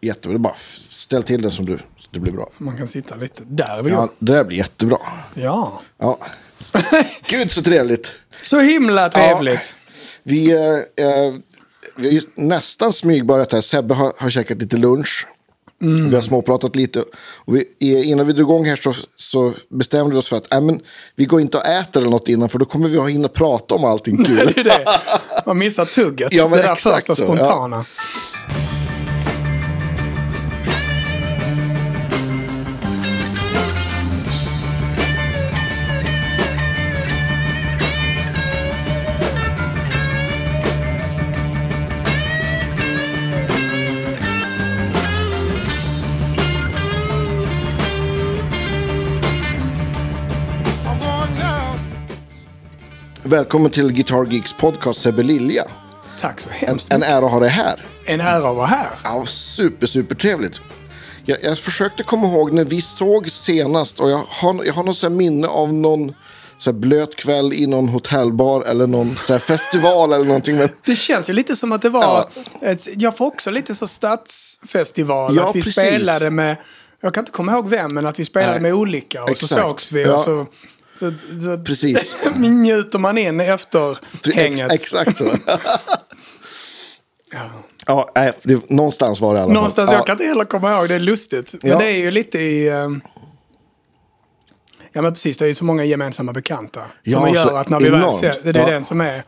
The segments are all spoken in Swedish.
jättebra. Bara ställ till den som du, det blir bra. Man kan sitta lite. Där är vi. Ja, Ja. det där blir jättebra. ja. Ja. Gud så trevligt. Så himla trevligt. Vi, eh, eh, vi har nästan smygbörjat här. Sebbe har, har käkat lite lunch. Vi har småpratat lite. Och vi, innan vi drog igång här så, så bestämde vi oss för att äh, men, vi går inte och äter eller något innan för då kommer vi ha hinna prata om allting kul. Det är det. Man missar tugget. Ja, men det där exakt första så, spontana. Välkommen till Guitar Geeks podcast Sebbe Lilja. Tack så En, hemskt en ära att ha dig här. En ära att vara här. Ja, super, super trevligt. Jag, jag försökte komma ihåg när vi såg senast och jag har, jag har så här minne av någon så blöt kväll i någon hotellbar eller någon festival eller någonting. Men, Det känns ju lite som att det var... Ja. Ett, jag får också lite så stadsfestival. Ja, att vi precis. spelade med... Jag kan inte komma ihåg vem, men att vi spelade Nej. med olika. Och Exakt. så sågs vi Ja. och så... Så, så Precis. njuter man in efter ex, hänget. exakt så. Ja. ja, nej, det, någonstans var det i alla fall. Någonstans, ja. jag kan inte heller komma ihåg, det är lustigt. Men Ja. det är ju lite i... ehm, Ja men precis, det är ju så många gemensamma bekanta. Ja, som gör att när vi väl ser, det är Ja. den som är...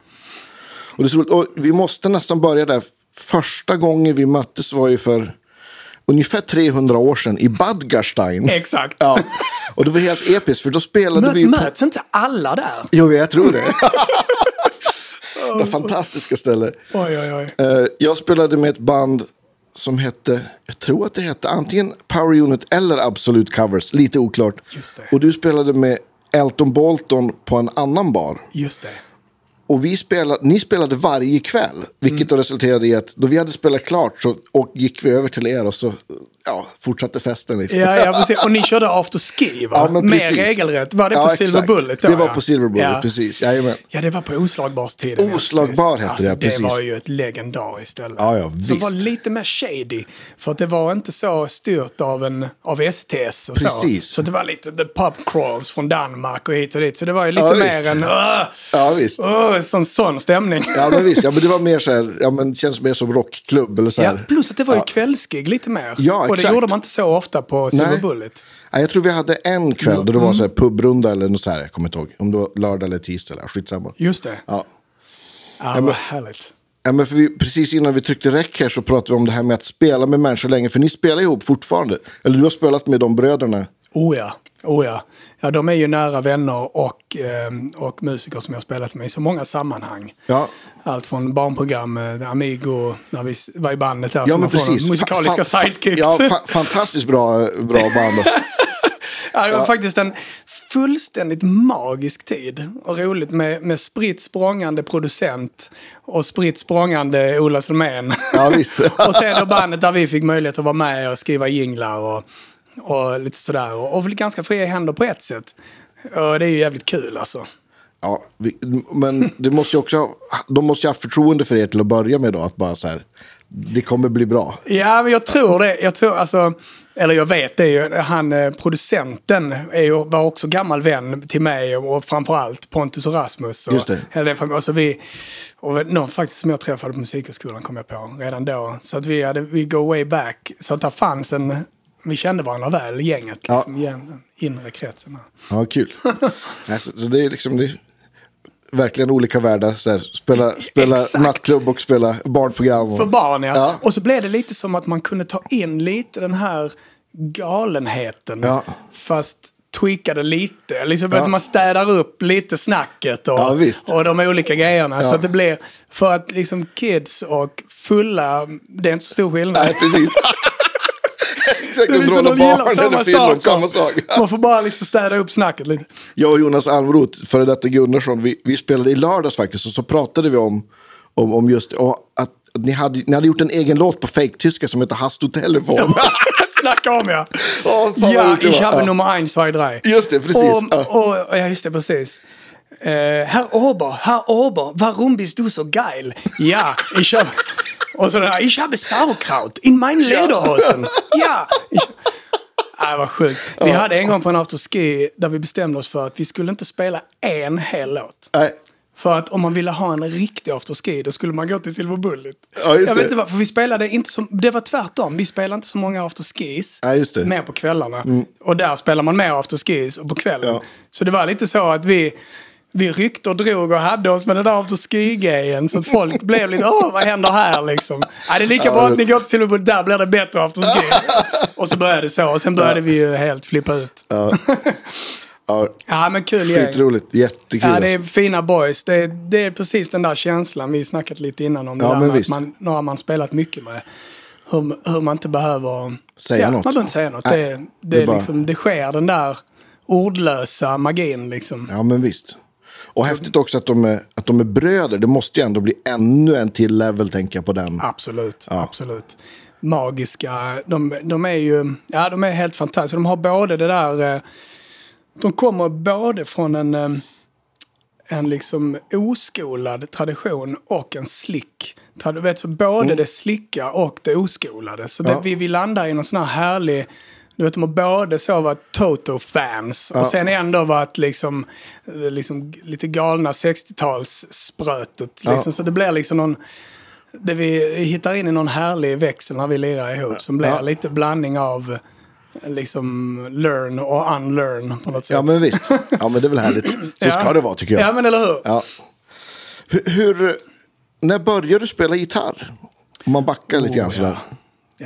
Och, det är så och vi måste nästan börja där. Första gången vi möttes var ju för ungefär 300 år sedan i Badgarstein. Exakt. Ja, och det var helt episkt för då spelade Mö, vi möts inte alla där? Jo, jag tror det. det fantastiska ställe. Oj, oj, oj. Eh, Jag spelade med ett band som hette, jag tror att det hette antingen Power Unit eller Absolute Covers, lite oklart. Just det. Och du spelade med Elton Bolton på en annan bar. Just det. Och vi spelade, ni spelade varje kväll, vilket Mm. då resulterade i att då vi hade spelat klart så och gick vi över till er och så ja, fortsatte festen. Liksom. Ja, ja, precis. Och ni körde after ski, va? Ja, Mer regelrätt. Var det Ja, på Silver. Bullet då? Det var ja? på Silver Bullet, ja. precis. Jajamän. Ja, det var på Oslagbarstiden. ja, Oslagbar hette det, alltså, precis. Det var ju ett legendariskt ställe. Ja, ja, Som visst. var lite mer shady. För att det var inte så styrt av, en, av STS och Precis. så. Så det var lite the pub crawls från Danmark och hit och dit. Så det var ju lite Ja, mer en... Uh, Ja, visst. uh, sån, sån stämning. Ja, men visst. Ja, men det var mer så här, ja, men känns mer som rockklubb eller så Ja, här. plus att det var ju Ja. kvällsgig lite mer. Ja, och det gjorde man inte så ofta på Silver Nej. Ja, jag tror vi hade en kväll då det var så här Mm. pubrunda eller något så här, jag kommer inte ihåg. Om det var lördag eller tisdag eller skitsamma. Just det. Ja. Ja, men- vad härligt. Ja, men för vi, precis innan vi tryckte räck här så pratade vi om det här med att spela med människor länge. För ni spelar ihop fortfarande. Eller du har spelat med de bröderna. Oh ja, oh ja. ja. De är ju nära vänner och, ehm, och musiker som jag har spelat med i så många sammanhang. Ja, Allt från barnprogram, eh, Amigo, när vi var i bandet där. ja men precis. Musikaliska Fa- sidekicks. Ja, fa- fantastiskt bra, bra band. Ja, det var faktiskt en fullständigt magisk tid. Och roligt med, med spritt språngande producent och spritt språngande Ola Selmén. Ja, visst. och sen då bandet där vi fick möjlighet att vara med och skriva jinglar och, och lite sådär. Och, och ganska fria händer på ett sätt. Och det är ju jävligt kul alltså. Ja, vi, men det måste ju också, ha- de måste ju ha förtroende för er till att börja med då. Att bara så här, det kommer bli bra. Ja, men jag tror det. Jag tror, alltså, eller jag vet det ju. Han, eh, producenten är ju, var också gammal vän till mig och framförallt Pontus och Rasmus. Och Just det. Hela den familjen. Alltså vi, och någon faktiskt som jag träffade på Musikhögskolan kom jag på redan då. Så att vi hade, vi go way back. Så att där fanns en, vi kände varandra väl, gänget. Ja. Liksom, den inre kretsen. Ja, kul. Nej, så, så det är liksom det är verkligen olika världar. Så här, spela spela Exakt. nattklubb och spela barnprogram. Och, För barn ja. Ja. Och så blev det lite som att man kunde ta in lite den här galenheten. Ja. Fast tweakade lite. Liksom Ja. att man städar upp lite snacket och, Ja, och de olika grejerna. Ja. Så att det blir, för att liksom kids och fulla, det är inte så stor skillnad. Nej, precis. Exakt, Det är liksom de gillar samma sak. samma sak. Man får bara liksom städa upp snacket lite. Jag och Jonas Almroth, före detta Gunnarsson, vi, vi spelade i lördags faktiskt och så pratade vi om, om, om just att, ni, hade, ni hade gjort en egen låt på fake-tyska som heter Hast du telefon. Snacka om ja. Vad ja, ich habe Ja. Nummer eins, zwei, drei. Just det, precis. Och, Ja. och, ja, just det, precis. Eh, Herr Ober, Herr Ober, warum bist du so geil? Ja, ich habe... Den här, ich habe Sauerkraut in mein Lederhosen. Ja! Ich... Nej, vad sjukt. Vi hade en gång på en afterski där vi bestämde oss för att vi skulle inte spela en hel låt. Nej. För att om man ville ha en riktig afterski då skulle man gå till Silver Bullet. Ja, jag vet inte varför, vi spelade inte så, det var tvärtom. Vi spelade inte så många afterskis. Ja, just det. Mm. Mer på kvällarna. Och där spelar man mer afterskis och på kvällen. Ja. Så det var lite så att vi, vi ryckte och drog och hade oss med den där afterski-grejen. Så att folk blev lite, åh vad händer här liksom? Ja, det är lika bra att ni går till Silver Bullet, där blir det bättre afterski. och så började det så. Och sen började vi ju helt flippa ut. Ja. Ja, Ja, men kul gäng. skitroligt. Jättekul. Ja, det är alltså. fina boys. Det är, det är precis den där känslan vi snackat lite innan om. Det Ja, där men visst. man, några man spelat mycket med. Hur, hur man inte behöver Säga ja, något. Man behöver inte säga något. Nej, det, det, det bara- liksom, det sker den där ordlösa magin liksom. Ja, men visst. Och häftigt också att de, är, att de är bröder. Det måste ju ändå bli ännu en till level, tänker jag på den. Absolut, absolut. Magiska. De, de är ju, ja de är helt fantastiska. De har både det där, eh, de kommer både från en, eh, en liksom oskolad tradition och en slick. Du vet, så både det slicka och det oskolade. Så det, Ja. vi, vi landar i någon sån här härlig, du vet de har både så varit Toto-fans och sen ändå varit liksom, eh, liksom lite galna 60-talssprötet. Liksom. Så det blir liksom någon, det vi hittar in i någon härlig växel när vi lirar ihop som blir Ja. lite blandning av eh, liksom learn och unlearn på något sätt. Ja, men visst. Ja, men det är väl härligt. Så Ja. ska det vara, tycker jag. Ja, men eller hur? Ja. Hur, hur, när började du spela gitarr? Om man backar lite grann Oh, sådär. Ja,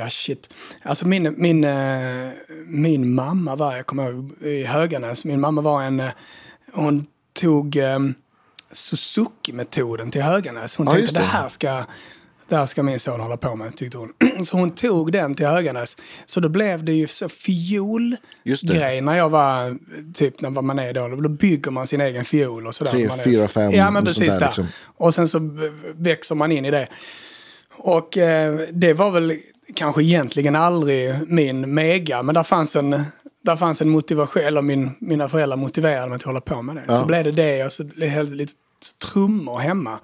shit. Alltså min, min, eh, min mamma var, jag kommer ihåg, i Höganäs, min mamma var en, eh, hon tog eh, Suzuki-metoden till Höganäs. Hon Ja, tänkte det. det. här ska det här ska min son hålla på med, tyckte hon. Så hon tog den till Höganäs. Så då blev det ju så fiolgrej när jag var, typ när man är då. Då bygger man sin egen fiol och sådär. Tre, fyra, fem Ja, men precis där. liksom. Och sen så växer man in i det. Och eh, det var väl kanske egentligen aldrig min mega, men där fanns en, där fanns en motivation, eller min, mina föräldrar motiverade mig till att hålla på med det. Ja. Så blev det det och så lite trummor hemma.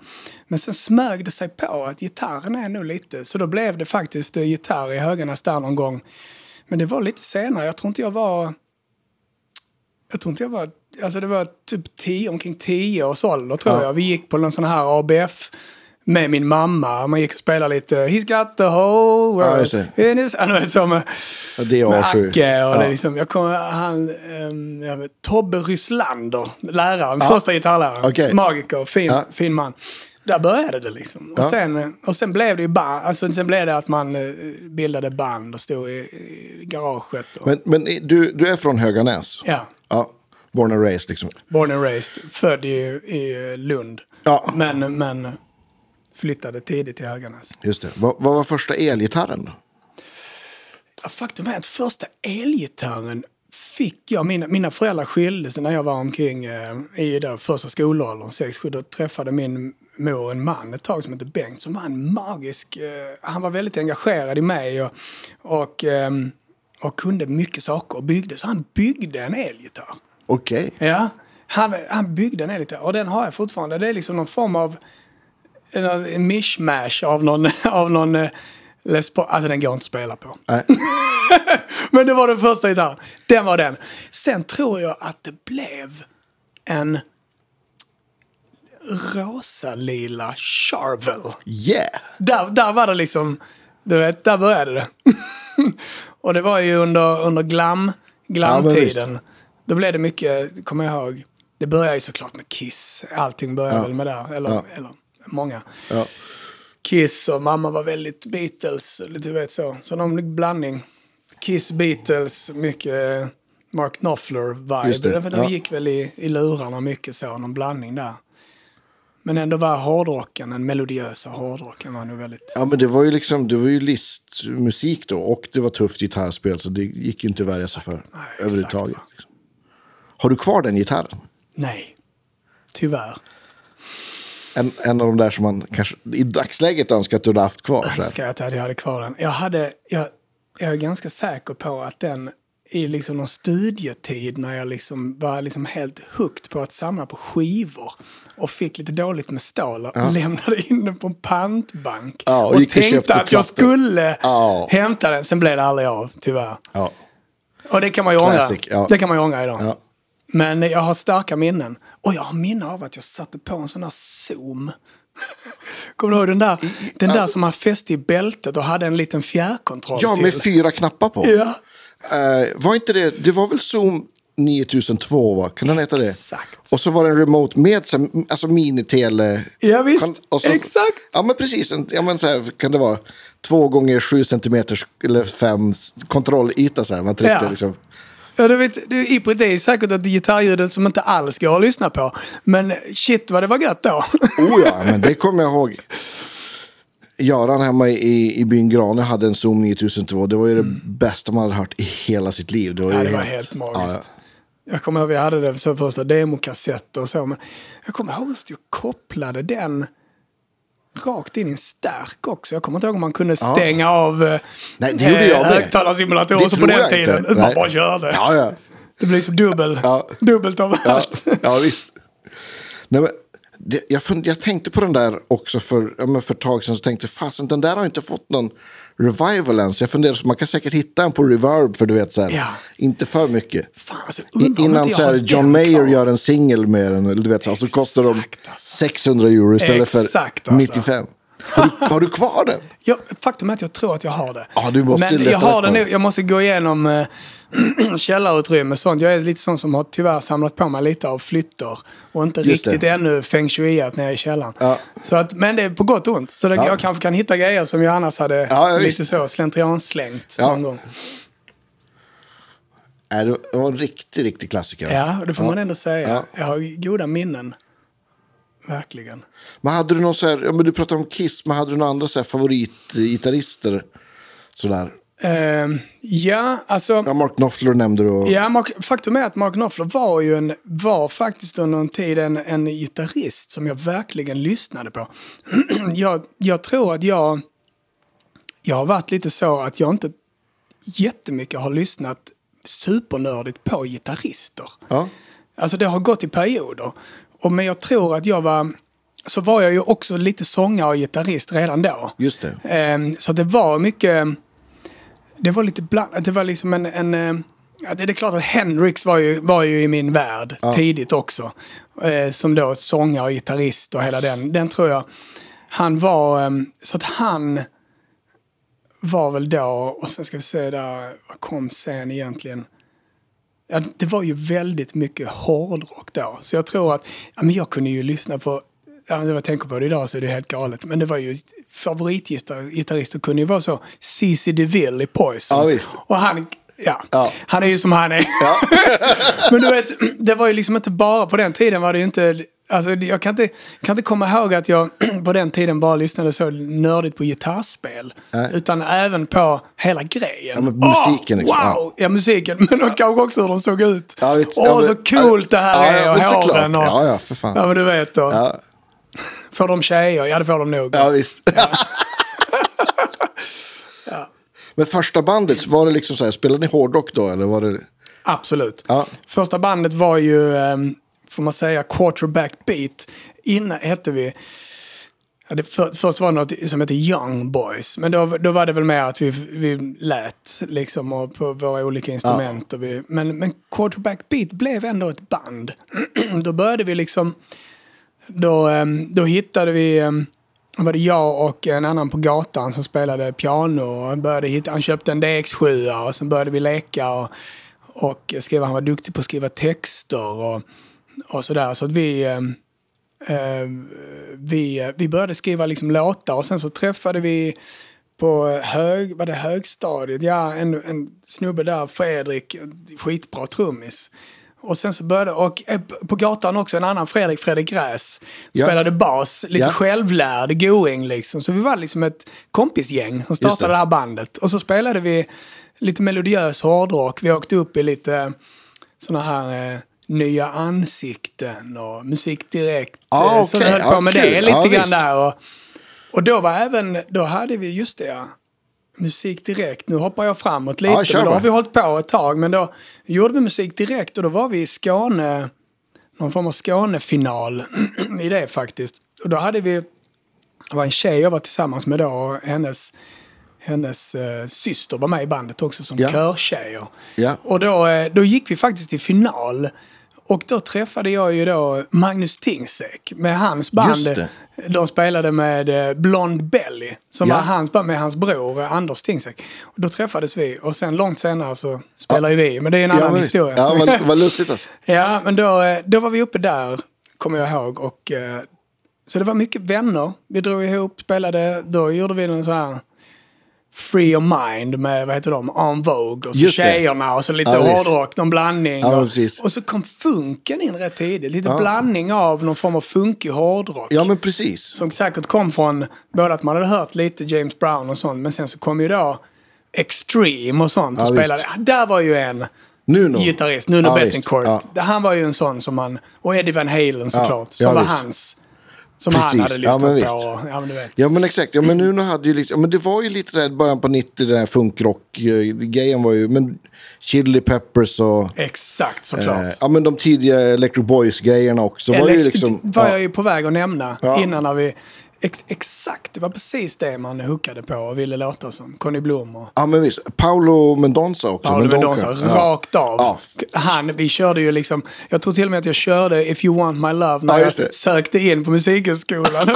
Men sen smög det sig på att gitarren är nog lite, så då blev det faktiskt eh, gitarr i Höganäs där någon gång. Men det var lite senare, jag tror inte jag var jag tror inte jag var, alltså det var typ 10, omkring 10 års ålder tror Ja. jag. Vi gick på någon sån här ABF med min mamma. Man gick och spelade lite He's got the whole Ja, world det. in his... Ja, du vet så med, Ja, det är med A7. Acke och Ja. det liksom, jag kommer, han, um, jag vet, Tobbe Ryslander, läraren, första gitarrläraren. Okej. Magiker, fin, Ja. fin man. Där började det liksom. Och, Ja. sen, och sen blev det ju band, alltså sen blev det att man eh, bildade band och stod i, i garaget. Och, Men, men du, du är från Höganäs? ja. Ja. Born and raised liksom. Born and raised, född i, i Lund. Ja. Men, men flyttade tidigt till Höganäs. Just det. Vad, vad var första elgitarren då? Ja, Faktum är att första elgitarren fick jag. Mina, mina föräldrar skilde sig när jag var omkring eh, i då, första skolåldern, 6-7. Då träffade min mor en man ett tag som hette Bengt som var en magisk... Eh, han var väldigt engagerad i mig och, och, ehm, och kunde mycket saker och byggde. Så han byggde en elgitarr. Okej. Ja, han, han byggde en elgitarr och den har jag fortfarande. Det är liksom någon form av en, en mishmash av någon, av någon eh, Les Paul. Alltså den går inte att spela på. Nej. Men det var den första gitarren. Den var den. Sen tror jag att det blev en rosa-lila Charvel. Yeah! Där, där var det liksom, du vet, där började det. och det var ju under, under glam, glamtiden. Då blev det mycket, kommer jag ihåg, det började ju såklart med Kiss. Allting började Ja. med det. Eller, Ja. eller många. Ja. Kiss och mamma var väldigt Beatles, du vet så. Så någon blandning. Kiss, Beatles, mycket eh, Mark Knopfler-vibe. Därför de ja. gick väl i, i lurarna mycket så, någon blandning där. Men ändå var hårdrocken, den melodiösa hårdrocken var nog väldigt... ja, men det var ju liksom, det var ju listmusik då. Och det var tufft gitarrspel, så det gick ju inte att värja sig för Nej, överhuvudtaget. exakt. Har du kvar den gitarren? Nej, tyvärr. En, en av de där som man kanske i dagsläget önskar att du hade haft kvar. Så här. önskar jag att jag hade kvar den. Jag, hade, jag, jag är ganska säker på att den i liksom någon studietid när jag liksom var liksom helt hooked på att samla på skivor och fick lite dåligt med stål och lämnade in den på en pantbank. Ja, och och tänkte att jag skulle Ja. hämta den. Sen blev det aldrig av, tyvärr. Ja. Och det kan man ju ångra. Classic, ja. Det kan man ju ångra idag. Men jag har starka minnen. Och jag har minnen av att jag satte på en sån där zoom. Kommer du ihåg den där, den där som man fäste i bältet och hade en liten fjärrkontroll ja, till? med fyra knappar på. Ja, Eh, var inte det, det var väl Zoom 9002 va? Kan den heta det? Exakt. Och så var det en remote med så här, alltså minitele. ja visst. Kan- och så- Exakt. Ja men precis, ja, men så här, kan det vara två gånger sju centimeters eller fem kontrollyta så här. Man tryckte Ja. liksom. Ja, du vet, Iprit, det är säkert ett gitarrljud som inte alls går att lyssna på. Men shit vad det var gött då. Oh ja, men det kommer jag ihåg. Göran hemma i, i byn Grane hade en Zoom 9002. Det var ju det bästa man hade hört i hela sitt liv. Det var, Mm. Ja, det var helt magiskt. Ja, ja. Jag kommer ihåg, vi hade det som första demokassetter och så. Men jag kommer ihåg att jag kopplade den rakt in i en stärk också. Jag kommer inte ihåg om man kunde stänga av eh, Nej, det gjorde jag med. högtalarsimulatorer så på den jag inte. tiden. Man Nej. bara körde. Ja, ja. Det blir som dubbel. Ja. Dubbelt av Ja, allt. ja visst. Nej, men det, jag, fund, jag tänkte på den där också för, ja, för ett tag sedan. Så tänkte fasen den där har inte fått någon revival än. Så jag funderar, man kan säkert hitta en på reverb för du vet så här. Ja. Inte för mycket. Fan, alltså, I, innan så här, John Mayer kvar. gör en singel med den. Du vet, så, här, så kostar de Exakt, alltså. 600 euro istället Exakt, för alltså. 95. Har du, har du kvar den? Ja, faktum är att jag tror att jag har det. Ja, du måste Men jag har då. nu. Jag måste gå igenom äh, källarutrymme och sånt. Jag är lite sån som har tyvärr samlat på mig lite av flyttor. Och inte Just riktigt det. ännu feng shuiat nere i källaren. Ja. Så att, men det är på gott och ont. Så det, Ja. jag kanske kan hitta grejer som jag annars hade Ja, lite så slentrianslängt Ja. någon gång. Det var en riktig, riktig klassiker. Ja, det får man ändå säga. Ja. Jag har goda minnen. Verkligen. Men hade du någon så här, ja, men du pratar om Kiss, men hade du några andra så här favoritgitarrister? Sådär. Ehm, ja, alltså... Ja, Mark Knopfler nämnde du. Och... Ja, Mark, faktum är att Mark Knopfler var ju en, var faktiskt under en tid en, en gitarrist som jag verkligen lyssnade på. jag, jag tror att jag, jag har varit lite så att jag inte jättemycket har lyssnat supernördigt på gitarrister. Ja. Alltså det har gått i perioder. Och, men jag tror att jag var, så var jag ju också lite sångare och gitarrist redan då. Just det. Ehm, så det var mycket, det var lite bland, det var liksom en, en eh, ja, det är klart att Hendrix var ju, var ju i min värld tidigt också. Eh, som då sångare och gitarrist och hela den, den tror jag, han var, ehm, så att han var väl då, och sen ska vi se där, vad kom sen egentligen? Ja, det var ju väldigt mycket hårdrock då. Så jag tror att, ja, men jag kunde ju lyssna på, ja, när jag tänker på det idag så är det helt galet. Men det var ju favoritgitarrister kunde ju vara så, C.C. DeVille i Poison. Ja. Och han, ja, Ja. han är ju som han är. men du vet, det var ju liksom inte bara, på den tiden var det ju inte, alltså jag kan inte, kan inte komma ihåg att jag på den tiden bara lyssnade så nördigt på gitarrspel. Nej. Utan även på hela grejen. Ja, men musiken Åh, liksom, wow! ja. Ja, musiken. Men och kanske också hur de såg ut. Ja, Åh, ja, men- så coolt det här Ja, är ja, och håren och... Ja, ja, för fan. Ja, men du vet då. Ja, Får de tjejer? Ja, det får de nog. ja visst. Men första bandet, var det liksom så här, spelade ni hårdrock då? Eller var det... Absolut. Ja. Första bandet var ju, ehm, får man säga, quarterback beat. Innan hette vi... Ja, det för, först var det något som hette Young Boys. Men då, då var det väl mer att vi, vi lät liksom och på våra olika instrument. Och vi, men, men quarterback beat blev ändå ett band. då började vi liksom... Då, ehm, då hittade vi då var det jag och en annan på gatan som spelade piano. Och han, började hitta, han köpte en DX7 och sen började vi leka och, och skriva. Han var duktig på att skriva texter och, och sådär. Så att vi, eh, vi, vi började skriva liksom låtar och sen så träffade vi på hög, var det högstadiet, ja en, en snubbe där, Fredrik, skitbra trummis. Och sen så började, och eh, på gatan också en annan Fredrik, Fredrik Gräs, Ja. spelade bas, lite Ja. självlärd, going liksom. Så vi var liksom ett kompisgäng som startade det. det. här bandet. Och så spelade vi lite melodiös hårdrock, vi åkte upp i lite såna här eh, nya ansikten och musik direkt. Ah, eh, så vi höll på med kul. det lite Ja, grann visst. där. Och, och då var även, då hade vi, just det ja, musik direkt. Nu hoppar jag framåt lite, Ja, då har vi hållit på ett tag. Men då gjorde vi musik direkt och då var vi i Skåne, någon form av Skånefinal i det faktiskt. Och då hade vi, det var en tjej jag var tillsammans med då och hennes, hennes eh, syster var med i bandet också som Ja. körtjejer. Ja. Och då, eh, då gick vi faktiskt till final. Och då träffade jag ju då Magnus Tingsek med hans band. De spelade med eh, Blond Belly, som Ja. var hans band med hans bror eh, Anders Tingsek. Då träffades vi och sen långt senare så spelade ju vi. Men det är en annan men historia. Ja, vad, vad lustigt alltså. Ja, men då, eh, då var vi uppe där, kommer jag ihåg. Och, så det var mycket vänner. Vi drog ihop, spelade, då gjorde vi en sån här Free of Mind med, vad heter de, En Vogue och så Just det. tjejerna och så lite Ja, visst. hårdrock, någon blandning. Ja, och, och så kom funken in rätt tidigt. Lite blandning av någon form av funkig hårdrock. Ja, men precis. Som säkert kom från både att man hade hört lite James Brown och sånt, men sen så kom ju då Extreme och sånt och Ja, spelade. Där var ju en Nuno. gitarrist, Nuno Ja, visst. Bettencourt. Ja. Han var ju en sån som man, och Eddie Van Halen såklart, Ja, som ja, var visst. hans. Som han Precis. hade Ja, lyssnat men på. Och, ja, men. Ja men exakt, ja, men Nuno hade ju liksom, ja, men det var ju lite där början på 90 den här funkrock-grejen var ju, men Chili Peppers och Exakt, såklart. eh, ja men de tidiga Electric Boys-grejerna också var ju liksom, var ja, jag ju på väg att nämna Ja. innan när vi... Ex, exakt, det var precis det man hookade på och ville låta som. Conny Blom och ja men visst, Paolo Mendonça också. Paolo Mendonça. Mendonça, Ja. rakt av. Ja. Han, vi körde ju liksom, jag tror till och med att jag körde If You Want My Love när Ja, jag sökte in på musikhögskolan.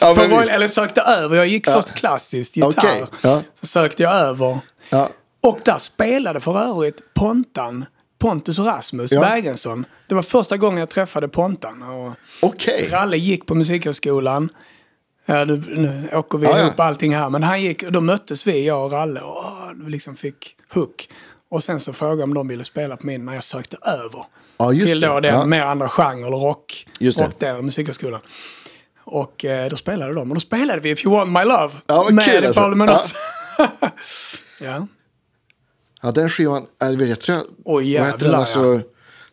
Ja, på eller sökte över, jag gick först klassiskt gitarr. Ja. Så sökte jag över. Och där spelade för övrigt Pontan, Pontus Rasmus Ja. Bergensson. Det var första gången jag träffade Pontan. Och Okej, Ralle gick på musikhögskolan. Ja, nu, nu åker vi Ja, ja. ihop allting här. Men han gick, och då möttes vi, jag och Ralle, och liksom fick hook. Och sen så frågade jag om de ville spela på min när jag sökte över. Ja, till då det. den Ja. mer andra genre, rock. Rockdelen av musikhögskolan. Och eh, då spelade de. Och då spelade vi If You Want My Love. Ja, med kul, alltså. Paolo Mendonça. ja. ja den skivan, jag, vet, jag tror jag, Oj, jävlar, Alltså,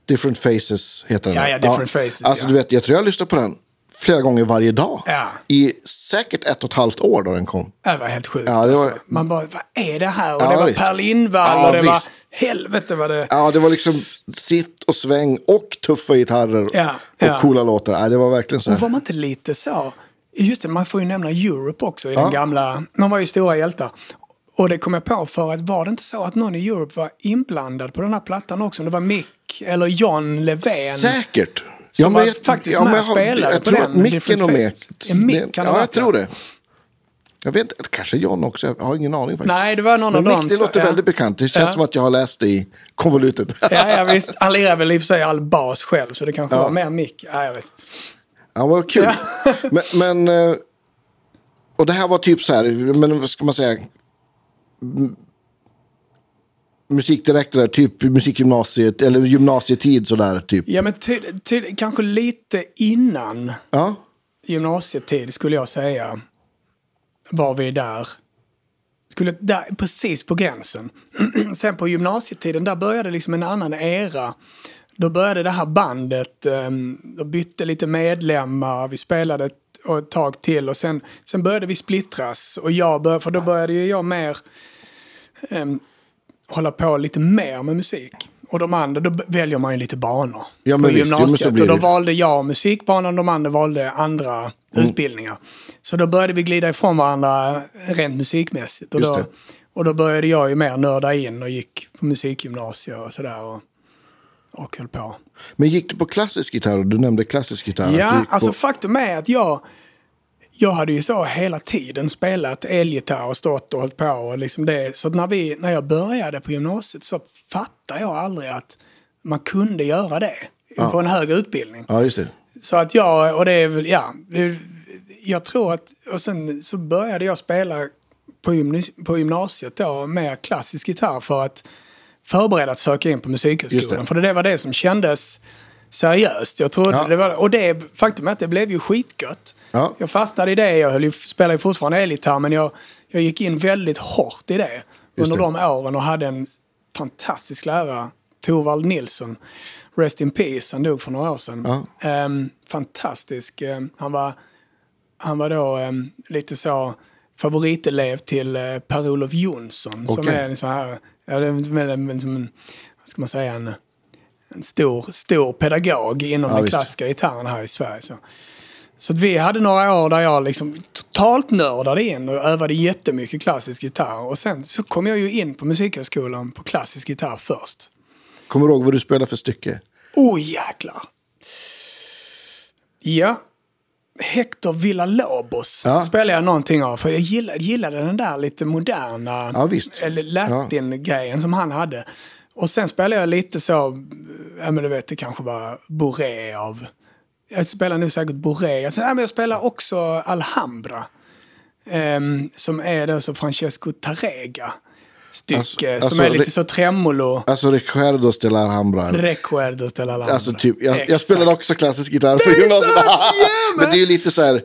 Different Faces heter den. Ja, ja, Different Faces, Alltså ja. du vet, jag tror jag lyssnar på den flera gånger varje dag. Ja. I säkert ett och ett halvt år då den kom. Det var helt sjukt. Ja, det var- alltså. Man bara, vad är det här? Och Ja, det var visst. Per Lindvall Ja, och det var... visst. Helvete vad det... Ja, det var liksom sitt och sväng och tuffa gitarrer och coola låtar. Ja, det var verkligen så Och här. var man inte lite så... Just det, man får ju nämna Europe också i den gamla... De var ju stora hjältar. Och det kom jag på för att var det inte så att någon i Europe var inblandad på den här plattan också? Om det var Mick eller John Levén. Säkert. Som var faktiskt med men och spelade jag på tror den, att Mick är Different nog med. Ja, Mick kan Ja, jag tror det. Jag vet inte, kanske John också. Jag har ingen aning faktiskt. Nej, det var någon Men av dem, det tror låter jag. väldigt bekant. Det känns Ja. som att jag har läst det i konvolutet. Ja, ja, visst. Han lirar väl i och för sig all bas själv, så det kanske var mer Mick. Ja, jag vet. Ja, vad kul. men, men, eh, och det här var typ så här, men vad ska man säga? M- Musik direkt där, typ musikgymnasiet, eller gymnasietid sådär typ. Ja, men ty, ty, kanske lite innan Ja, gymnasietid skulle jag säga var vi där. Skulle, där precis på gränsen. Sen på gymnasietiden, där började liksom en annan era. Då började det här bandet, um, de bytte lite medlemmar, vi spelade ett, och ett tag till och sen, sen började vi splittras. Och jag bör, för då började ju jag mer ehm, hålla på lite mer med musik. Och de andra, då väljer man ju lite banor Ja, på visst, jo, gymnasiet. blir och då valde jag musikbanan, de andra valde andra Mm. utbildningar. Så då började vi glida ifrån varandra rent musikmässigt. Och Just då, det. och då började jag ju mer nörda in och gick på musikgymnasiet och sådär. Och, och höll på. men gick du på klassisk gitarr? Du nämnde klassisk gitarr. Ja, gick på- alltså faktum är att jag, jag hade ju så hela tiden spelat elgitarr och stått och hållit på. Och liksom det. Så när, vi, när jag började på gymnasiet så fattade jag aldrig att man kunde göra det på en högre utbildning. Ja, just det. Så att jag, och det är väl, ja, jag tror att, och sen så började jag spela på, gymna- på gymnasiet då med klassisk gitarr för att förbereda att söka in på Just det. musikhögskolan. För det var det som kändes seriöst. Jag trodde Ja. det var, och det faktum är att det blev ju skitgött. Ja. Jag fastnade i det, jag höll ju, spelade ju fortfarande elgitarr men jag, jag gick in väldigt hårt i det under det. de åren och hade en fantastisk lärare, Torvald Nilsson. Rest in peace, han dog för några år sedan. Ehm, fantastisk. Ehm, han, var, han var då ehm, lite så favoritelev till eh, Per-Olof Jonsson. Som Okej. är en sån här, ja, det är som vad ska man säga, en, en stor, stor pedagog inom Ja, den visst. klassiska gitarren här i Sverige. Så. Så vi hade några år där jag liksom totalt nördade in och övade jättemycket klassisk gitarr. Och sen så kom jag ju in på Musikhögskolan på klassisk gitarr först. Kommer du ihåg vad du spelade för stycke? Oh jäklar! Ja. Hector Villalobos Ja. spelade jag någonting av. För jag gillade, gillade den där lite moderna Ja, eller latin-grejen som han hade. Och sen spelade jag lite så, ja men du vet det kanske var Boré av... Jag spelar nu säkert Boré. Jag, ja, men jag spelar också Alhambra. ehm, som är då så Francesco Tarrega stycke. Alltså- som alltså, är lite så tremolo. Alltså Ricardo de la Alhambra. Recuerdos de la Alhambra. Alltså typ, jag, jag spelade också klassisk gitarr är gymnasiet. yeah, Men det är ju lite så här,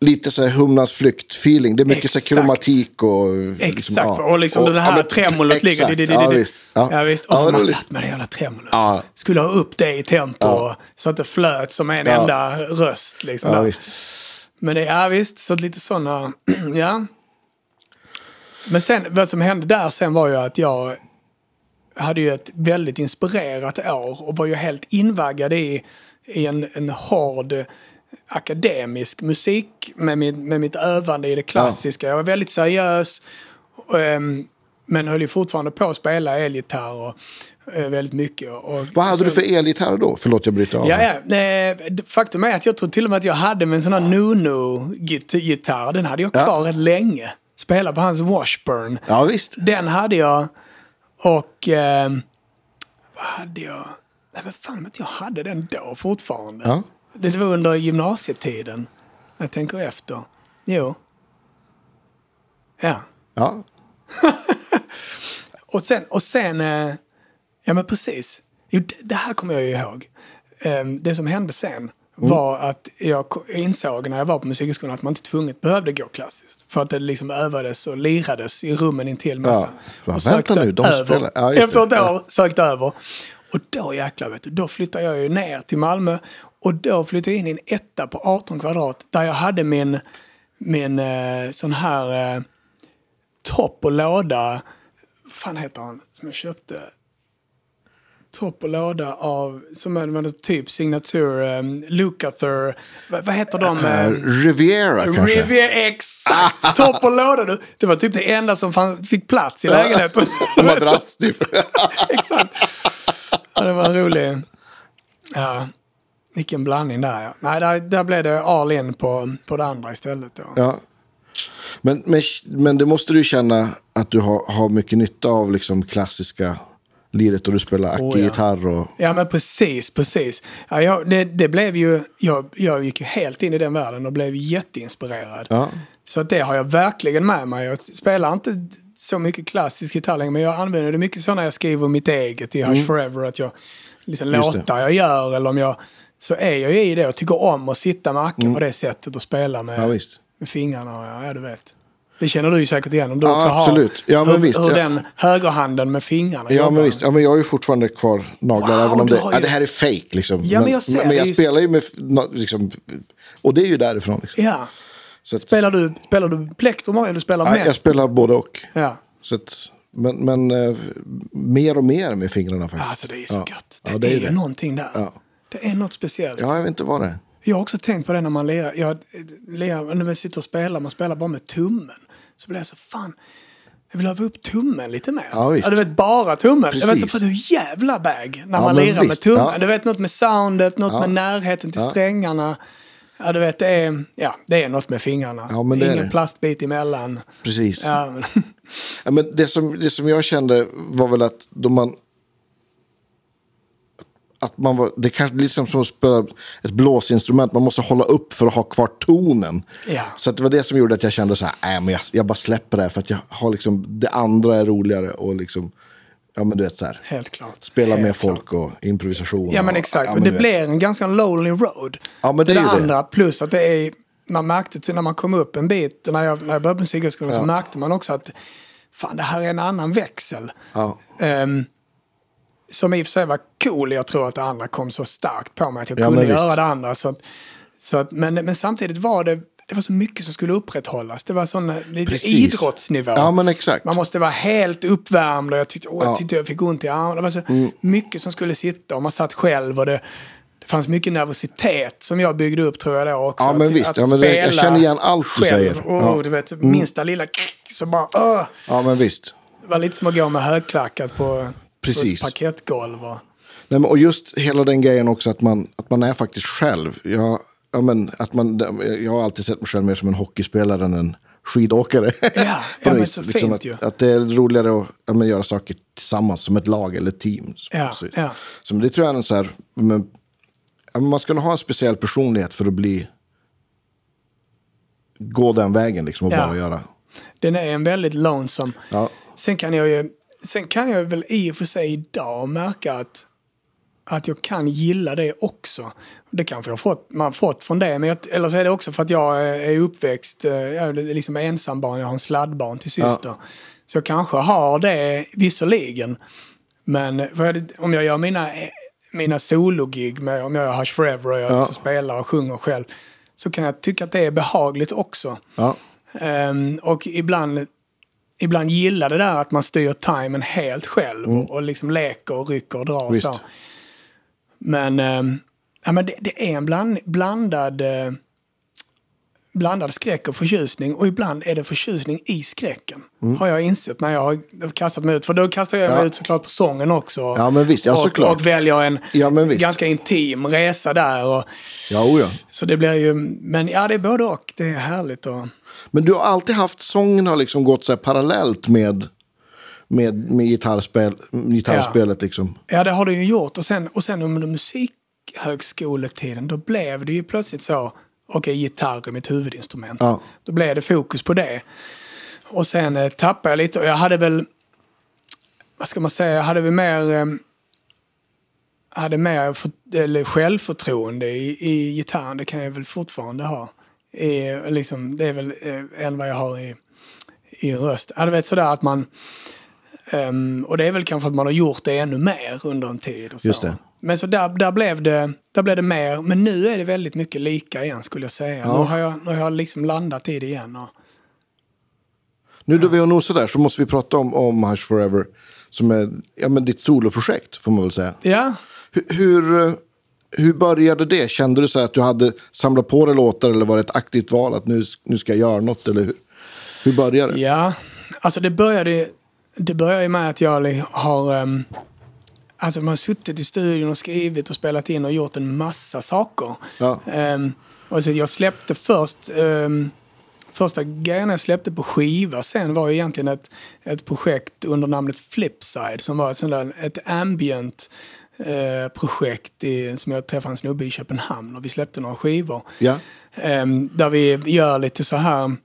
lite så här Humlans flykt-feeling. Det är mycket så Exakt. kromatik och... Exakt, ja. och liksom det här men- tremolot ligger... di- di- di- Ja, visst. Ja, Ja, visst. Ja, Och man roligt. satt med det jävla tremolot. Ja. Skulle ha upp det i tempo så att det flöt som en Ja. enda röst. Liksom Ja, där. visst. Men det är visst, så lite sådana... ja. Men sen, vad som hände där sen var ju att jag hade ju ett väldigt inspirerat år och var ju helt invaggad i, i en, en hård akademisk musik med, min, med mitt övande i det klassiska. Jag var väldigt seriös ehm, men höll ju fortfarande på att spela elgitarr och, eh, väldigt mycket. Och, Vad hade så- du för elgitarr då? Förlåt, jag bryter av. Ja, ja. Eh, Faktum är att jag tror till och med att jag hade med en sån här Nuno-gitarr. Den hade jag Ja. kvar rätt länge. Spelade på hans Washburn. ja visst. Den hade jag. Och... Eh, vad hade jag? Nej, men fan att jag hade den då fortfarande. Ja. Det var under gymnasietiden. Jag tänker efter. Jo. Ja. Ja. Och sen, och sen eh, ja men precis. Jo, det, det här kommer jag ju ihåg. Ehm, det som hände sen var att jag insåg när jag var på musikhögskolan att man inte tvunget behövde gå klassiskt. För att det liksom övades och lirades i rummen intill massa. Ja. Och Vänta nu, de över. spelar- ja, Efter ett år sökte över. Och då jäklar vet du, då flyttade jag ju ner till Malmö. Och då flyttade jag in i en etta på 18 kvadrat. Där jag hade min, min eh, sån här eh, topp och låda. Vad fan heter han som jag köpte? Topp och låda av, som är typ signatur, um, Lukather, vad, vad heter de? Um, Riviera kanske? Riviera, exakt! Topp och låda. du. Det var typ det enda som fann, fick plats i lägenheten. Madrass typ. exakt. Ja, det var en rolig... Ja, vilken blandning där ja. Nej, där, där blev det all in på, på det andra istället då. ja. Men, men, men det måste du känna att du har, har mycket nytta av liksom klassiska liret och du spelar Oh, ja. och... Ja men precis, precis. Ja, jag, det, det blev ju, jag, jag gick ju helt in i den världen och blev jätteinspirerad. Ja. Så det har jag verkligen med mig. Jag spelar inte så mycket klassisk gitarr längre men jag använder det mycket så när jag skriver mitt eget i Hush Forever. Att jag liksom Mm. Det. låtar jag gör eller om jag så är jag ju i det och tycker om att sitta med acken på det sättet och spela med, Mm. Ja, med fingrarna. Ja, du vet. Det känner du ju säkert igen om du Ja, också absolut. har Ja, men hur, visst, hur ja. den högerhanden med fingrarna Ja, jobbar. men visst. Ja, men jag har ju fortfarande kvar naglar. Wow, även om det, har ja, ju- det här är fake liksom. Ja, men jag ser men det jag ju- spelar ju med... Liksom, och det är ju därifrån. Liksom. Ja. Så att, Spelar du, spelar du plektrum eller du spelar ja, mest? jag spelar både och. Ja. Så att, men men eh, mer och mer med fingrarna faktiskt. Alltså det är så ja. gött. Det, Ja, det är, är ju det. någonting där. Ja. Det är något speciellt. Ja, jag vet inte vad det är. Jag har också tänkt på det när man lirar. Jag, lirar när man sitter och spelar, man spelar bara med tummen. Så blir jag så, fan, jag vill öva upp tummen lite mer. Ja, visst. du vet, bara tummen. Jag vet, så Precis. får du jävla bag när Ja, man lirar med visst, tummen. ja. Du vet, något med soundet, något Ja. med närheten till Ja. strängarna. Ja, du vet, det är, ja, det är något med fingrarna. Ja, men det är Ingen det. plastbit emellan. Precis. Ja, men, Ja, men det, som, det som jag kände var väl att då man... Att man var, det kanske liksom som att spela ett blåsinstrument. Man måste hålla upp för att ha kvar tonen. Ja. Så att det var det som gjorde att jag kände så här, nej men jag, jag bara släpper det här. För att jag har liksom, det andra är roligare. Och liksom, ja men du vet så här. helt klart. Spela helt med klart. folk och improvisation. Ja men och, exakt, ja, men det blir en ganska lonely road. Ja, men det är ju det. andra, plus att det är, man märkte när man kom upp en bit, när jag, när jag började på musikhögskolan så märkte man också att fan det här är en annan växel. Ja. Ehm, som i och för sig var cool, jag tror att det andra kom så starkt på mig att jag Ja, kunde göra det andra. Så att, så att, men, men samtidigt var det det var så mycket som skulle upprätthållas. Det var sån lite Precis. idrottsnivå. Ja. Man måste vara helt uppvärmd och jag tyckte, åh, jag, Ja. Mm. tyckte jag fick ont i armarna. Det var så mycket som skulle sitta och man satt själv och det, det fanns mycket nervositet som jag byggde upp tror jag då också. Ja, men Att- visst. att Ja, men det- jag känner igen allt du själv. säger. Ja. Mm. du vet, minsta lilla så bara, åh. Ja, men visst. Det var lite som att gå med högklackat på, Precis. parkettgolv. Och, Nej, men, och just hela den grejen också att man, att man är faktiskt själv. Jag, ja, men, att man, jag har alltid sett mig själv mer som en hockeyspelare än en skidåkare. Ja, ja, men så liksom fint att, ju. att det är roligare att ja, men, göra saker tillsammans som ett lag eller team. Ja, Så, ja. så det tror jag är en så här, men, ja, man ska nog ha en speciell personlighet för att bli gå den vägen liksom och bara göra. den är en väldigt. Ja. Sen kan jag ju, sen kan jag väl i och för sig idag märka att, att jag kan gilla det också. Det kanske jag fått, man fått från det, men jag, eller så är det också för att jag är är uppväxt, eh, jag är liksom ensambarn, jag har en sladdbarn till syster. Så jag kanske har det visserligen. Men om jag gör mina, mina sologig, med, om jag gör Hush Forever och jag Ja. spelar och sjunger själv, så kan jag tycka att det är behagligt också. Ja. Ehm, och ibland, ibland gillar det där att man styr timern helt själv och, och liksom leker och rycker och drar. Mm. Visst. Så. Men, ehm, ja, men det, det är en bland, blandad, eh, blandad skräck och förtjusning. Och ibland är det förtjusning i skräcken. Har jag insett när jag har kastat mig ut. För då kastar jag mig Mm. Ja. ut såklart på sången också. Ja, men visst. Ja, och, såklart. och väljer en Ja, ganska intim resa där. Och, Ja, ja. så det blir ju, men ja det är både och. Det är härligt. Och, Men du har alltid haft, sången har liksom gått så parallellt med, med, med gitarrspel, gitarrspelet liksom. Ja, det har det ju gjort. Och sen, och sen under musikhögskoletiden, då blev det ju plötsligt så, okej, gitarr är mitt huvudinstrument. Ja. Då blev det fokus på det. Och sen eh, tappade jag lite och jag hade väl, vad ska man säga, jag hade väl mer, eh, hade mer för, eller självförtroende i, i gitarren, det kan jag väl fortfarande ha. I, liksom, det är väl eh, än vad jag har i, i röst. Ja, du vet sådär att man, Ehm, och det är väl kanske att man har gjort det ännu mer under en tid. Och så. Just det. Men så där, där, blev det, där blev det mer. Men nu är det väldigt mycket lika igen skulle jag säga. Ja. Nu har jag, nu har jag liksom landat i det igen. Och, Nu då vi har nosat där så måste vi prata om, om Hush Forever. Som är ja, men ditt soloprojekt får man väl säga. ja, Hur, hur, eh, hur började det? Kände du så att du hade samlat på dig låtar eller var det ett aktivt val att nu, nu ska jag göra något? Eller hur, hur började det? ja, alltså det började, det började med att jag har... Um, alltså man har suttit i studion och skrivit och spelat in och gjort en massa saker. Ja. Ehm, och så jag släppte först... ehm, första grejen jag släppte på skiva sen var egentligen ett, ett projekt under namnet Flipside som var ett, sånt där, ett ambient eh, projekt i, som jag träffade en snubbe i Köpenhamn och vi släppte några skivor. Ja. Ehm, där vi gör lite så här,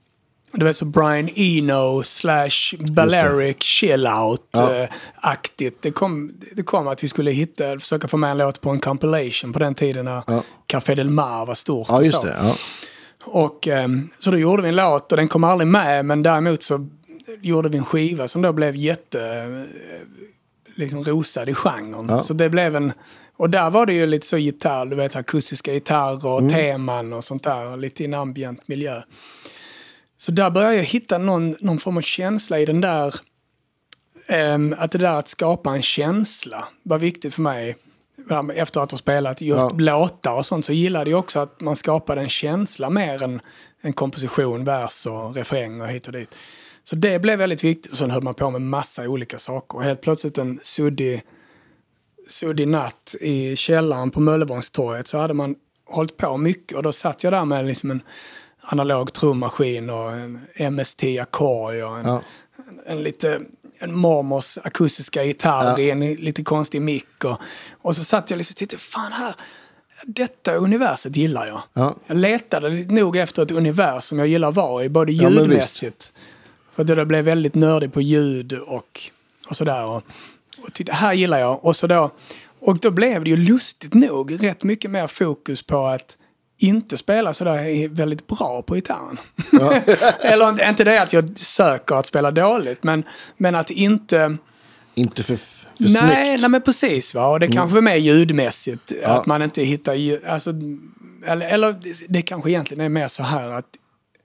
du vet så Brian Eno slash Balearic chill out Ja. Det kom, det kom att vi skulle hitta, försöka få med en låt på en compilation på den tiden när Ja. Café Del Mar var stort. Ja, och just så. det. Ja. Och, ehm, så då gjorde vi en låt och den kom aldrig med men däremot så gjorde vi en skiva som då blev jätte eh, liksom rosad i genren. Ja. Så det blev en, och där var det ju lite så gitarr, du vet akustiska gitarrer och teman och sånt där, lite i en ambient miljö. Så där började jag hitta någon, någon form av känsla i den där, ehm, att det där att skapa en känsla var viktigt för mig. Efter att ha spelat just Ja. låtar och sånt så gillade jag också att man skapade en känsla mer än en komposition, vers och refräng och hit och dit. Så det blev väldigt viktigt. Sen höll man på med massa olika saker. Och helt plötsligt en suddig, suddig natt i källaren på Möllevångstorget så hade man hållit på mycket. Och då satt jag där med liksom en analog trummaskin och en MST-ackord och en, Ja. en lite en mormors akustiska gitarr Ja. i en lite konstig mick. Och, och så satt jag liksom och tittade, fan här, detta universet gillar jag. Ja. Jag letade nog efter ett universum jag gillar vara i, både ljudmässigt. för att jag blev väldigt nördig på ljud och, och sådär. Och, och titta, här gillar jag. Och, så då, och då blev det ju lustigt nog rätt mycket mer fokus på att inte spela sådär väldigt bra på gitarren. Eller inte- det att jag söker att spela dåligt, men, men att inte... Inte för, för Nej, snyggt. Mm. nej, men precis. Va? Och det kanske är mer ljudmässigt. Att man inte hittar... ljud- Alltså, eller, eller det kanske egentligen är mer så här att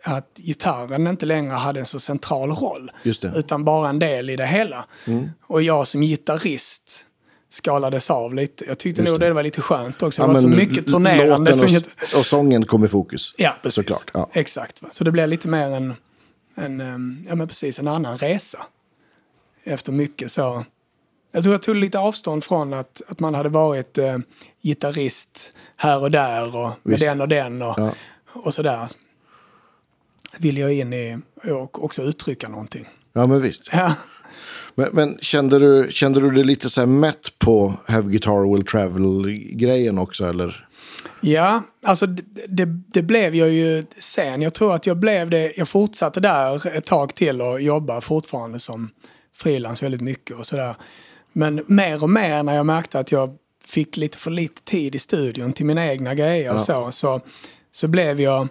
att gitarren inte längre hade en så central roll. Utan bara en del i det hela. Och jag som gitarrist skalades av lite. Jag tyckte nog det. var lite skönt också. Det var så mycket turnerande. låten som och, och sången kom i fokus. Ja, precis. Såklart. Ja. Exakt. Så det blev lite mer en, en, ja, men precis, en annan resa. Efter mycket så. Jag tror jag tog lite avstånd från att, att man hade varit eh, gitarrist här och där och med den och den och, Ja. och sådär. Vill jag in i och också uttrycka någonting. ja, men visst. Ja. Men, men kände, du, kände du dig lite så här mätt på Have Guitar Will Travel-grejen också? Eller? Ja, alltså det, det, det blev jag ju sen. Jag tror att jag blev det. Jag fortsatte där ett tag till och jobba fortfarande som frilans väldigt mycket och sådär. Men mer och mer när jag märkte att jag fick lite för lite tid i studion till mina egna grejer och så, så, så blev jag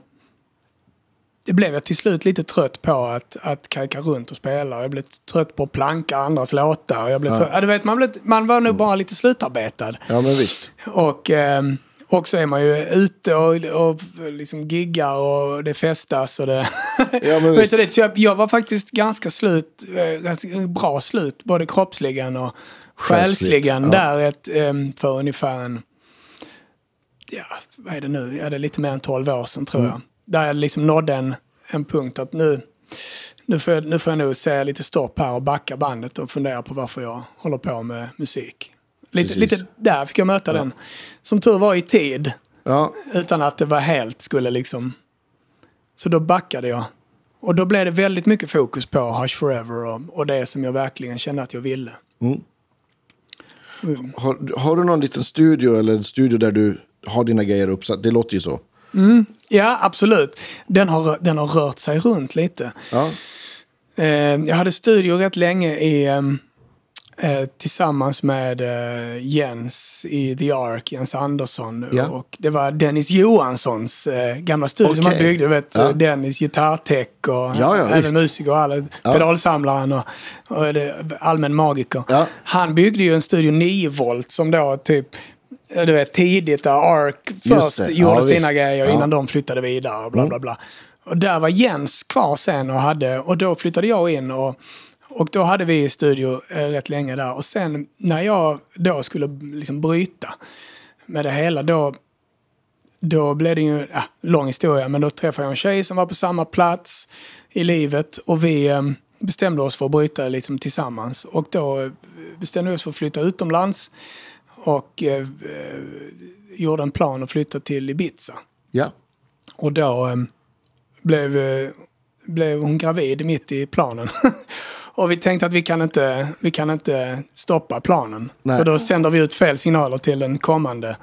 det blev jag till slut lite trött på att, att kajka runt och spela. Jag blev trött på att planka andras låtar. Jag blev trött, ja, du vet, man, blev, man var nog bara lite slutarbetad. Ja, men visst. Och, eh, och så är man ju ute och, och liksom giggar och det festas och det... Ja, men visst. Så jag, jag var faktiskt ganska slut, eh, ganska bra slut, både kroppsligen och själsligen ja. där ett, eh, för ungefär en... Ja, vad är det nu? Ja, det är lite mer än 12 år sedan tror Mm. jag. Där jag liksom nådde en, en punkt att nu, nu, får jag, nu får jag nog säga lite stopp här och backa bandet och fundera på varför jag håller på med musik. Lite, Precis. lite där fick jag möta den. Som tur var i tid. Ja, Utan att det var helt skulle liksom... Så då backade jag. Och då blev det väldigt mycket fokus på Hush Forever och, och det som jag verkligen kände att jag ville. har, har du någon liten studio eller en studio där du har dina grejer uppsatt? Det låter ju så. Ja, absolut. Den har, den har rört sig runt lite. Ja, Eh, jag hade studio rätt länge i, ehm, eh, tillsammans med eh, Jens i The Ark, Jens Andersson. Ja. Och det var Dennis Johanssons eh, gamla studio som Okej. han byggde. Du vet, Ja. Dennis gitarrtech och ja, även visst. musiker och alla, pedalsamlaren och, och allmän magiker. Ja. Han byggde ju en studio 9 volt som då typ du vet, tidigt där Ark först gjorde Ja, sina visst. grejer Ja. Mm. innan de flyttade vidare och bla bla bla. Och där var Jens kvar sen och hade, och då flyttade jag in och, och då hade vi studio eh, rätt länge där. Och sen när jag då skulle liksom bryta med det hela, då, då blev det ju, ja, lång historia, men då träffade jag en tjej som var på samma plats i livet och vi eh, bestämde oss för att bryta liksom tillsammans. Och då eh, bestämde vi oss för att flytta utomlands och eh, eh, gjorde en plan att flytta till Ibiza. ja. Och då eh, blev, eh, blev hon gravid mitt i planen. och vi tänkte att vi kan inte, vi kan inte stoppa planen. Nej. För då sänder vi ut fel signaler till den kommande.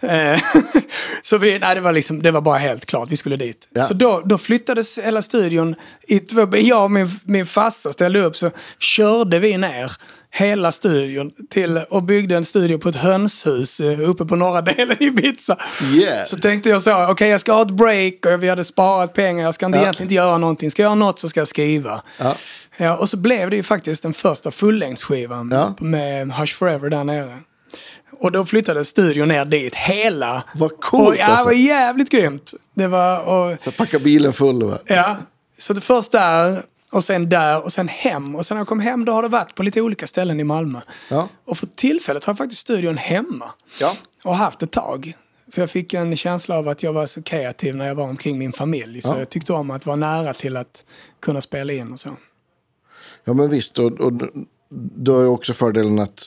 Eh, så vi, nej, det, var liksom, det var bara helt klart, vi skulle dit. Ja. Så då, då flyttades hela studion, i, jag och min, min farsa ställde upp så körde vi ner hela studion till, och byggde en studio på ett hönshus eh, uppe på norra delen i Ibiza. Yeah. Så tänkte jag så, okej jag ska ha ett break och vi hade sparat pengar, jag ska inte Ja. egentligen inte göra någonting. Ska jag göra något så ska jag skriva. Ja. Ja, och så blev det ju faktiskt den första fullängdsskivan Ja. med Hush Forever där nere. Och då flyttade studion ner dit, hela. Vad coolt, och, ja, alltså. Det var jävligt grymt. Det var, och, Så packa bilen full. Va? ja, så det först där, och sen där, och sen hem. Och sen när jag kom hem då har det varit på lite olika ställen i Malmö. Ja. Och för tillfället har jag faktiskt studion hemma. Ja. Och haft ett tag. För jag fick en känsla av att jag var så kreativ när jag var omkring min familj. Så Ja. jag tyckte om att vara nära till att kunna spela in och så. Ja, men visst. Och, och du har ju också fördelen att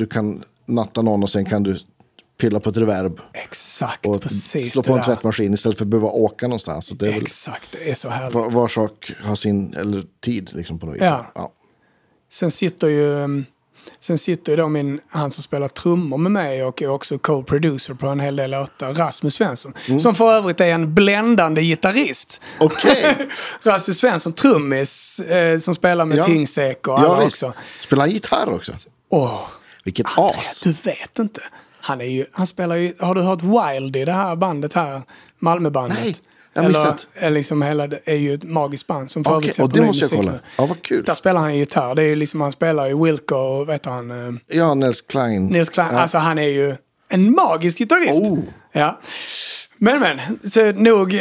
du kan natta någon och sen kan du pilla på ett reverb Exakt, och precis slå på en tvättmaskin istället för att behöva åka någonstans. Så det är väl, Exakt, det är så härligt. var, var sak har sin eller tid liksom på något vis. Ja. Ja. Sen sitter ju, sen sitter ju då min, han som spelar trummor med mig och är också co-producer på en hel del låtar, Rasmus Svensson. Mm. Som för övrigt är en bländande gitarrist. Okej. Rasmus Svensson, trummis, eh, som spelar med Ja. Tingsek och alla också. Spelar han gitarr också? Åh, Vilket Andreas, as. du vet inte. Han, är ju, han spelar ju, har du hört Wild i det här bandet här, Malmöbandet? Nej, jag har missat. eller liksom hela, är ju ett magiskt band som för övrigt och det måste jag kolla. Ja, vad kul. Där spelar han ju gitarr. Det är ju liksom, han spelar ju Wilco och vet han, eh, Ja, Nels Klein. Nils Klein. Ja. Alltså han är ju en magisk gitarrist. Oh. Ja. Men men, så nog...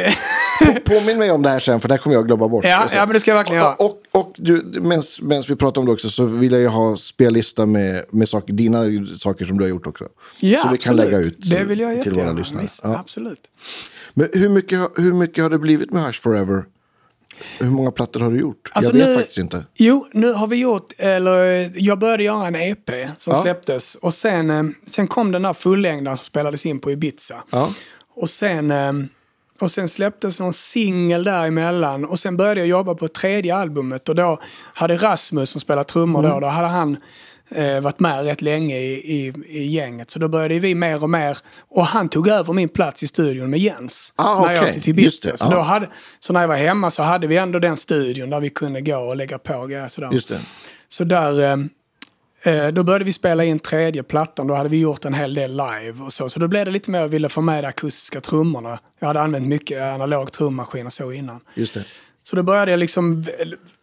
Påminn mig om det här sen, för det här kommer jag glömma bort. Ja, ja, men det ska jag verkligen göra. Och, och, och du, medan vi pratar om det också så vill jag ju ha spellista med, med saker, dina saker som du har gjort också. ja, så vi kan absolut. lägga ut det vill jag till våra lyssnare. Visst, Ja. Absolut. Men hur mycket, hur mycket har det blivit med Hush Forever? Hur många plattor har du gjort? Alltså jag vet nu- faktiskt inte. Jo, nu har vi gjort, eller jag började göra en EP som Ja. släpptes och sen, eh, sen kom den där fullängdaren som spelades in på Ibiza. Ja. Och sen, eh, och sen släpptes någon singel däremellan och sen började jag jobba på tredje albumet och då hade Rasmus som spelar trummor Mm. då, då hade han eh, varit med rätt länge i, i, i gänget. Så då började vi mer och mer, och han tog över min plats i studion med Jens. Ah, när jag okej. åkte till Ibiza. Så, ja. då hade, så när jag var hemma så hade vi ändå den studion där vi kunde gå och lägga på grejer. Sådär. Just det. Så där, eh, eh, då började vi spela in tredje plattan. Då hade vi gjort en hel del live och så. Så då blev det lite mer, jag ville få med de akustiska trummorna. Jag hade använt mycket analog trummaskin och så innan. Just det. Så då började jag liksom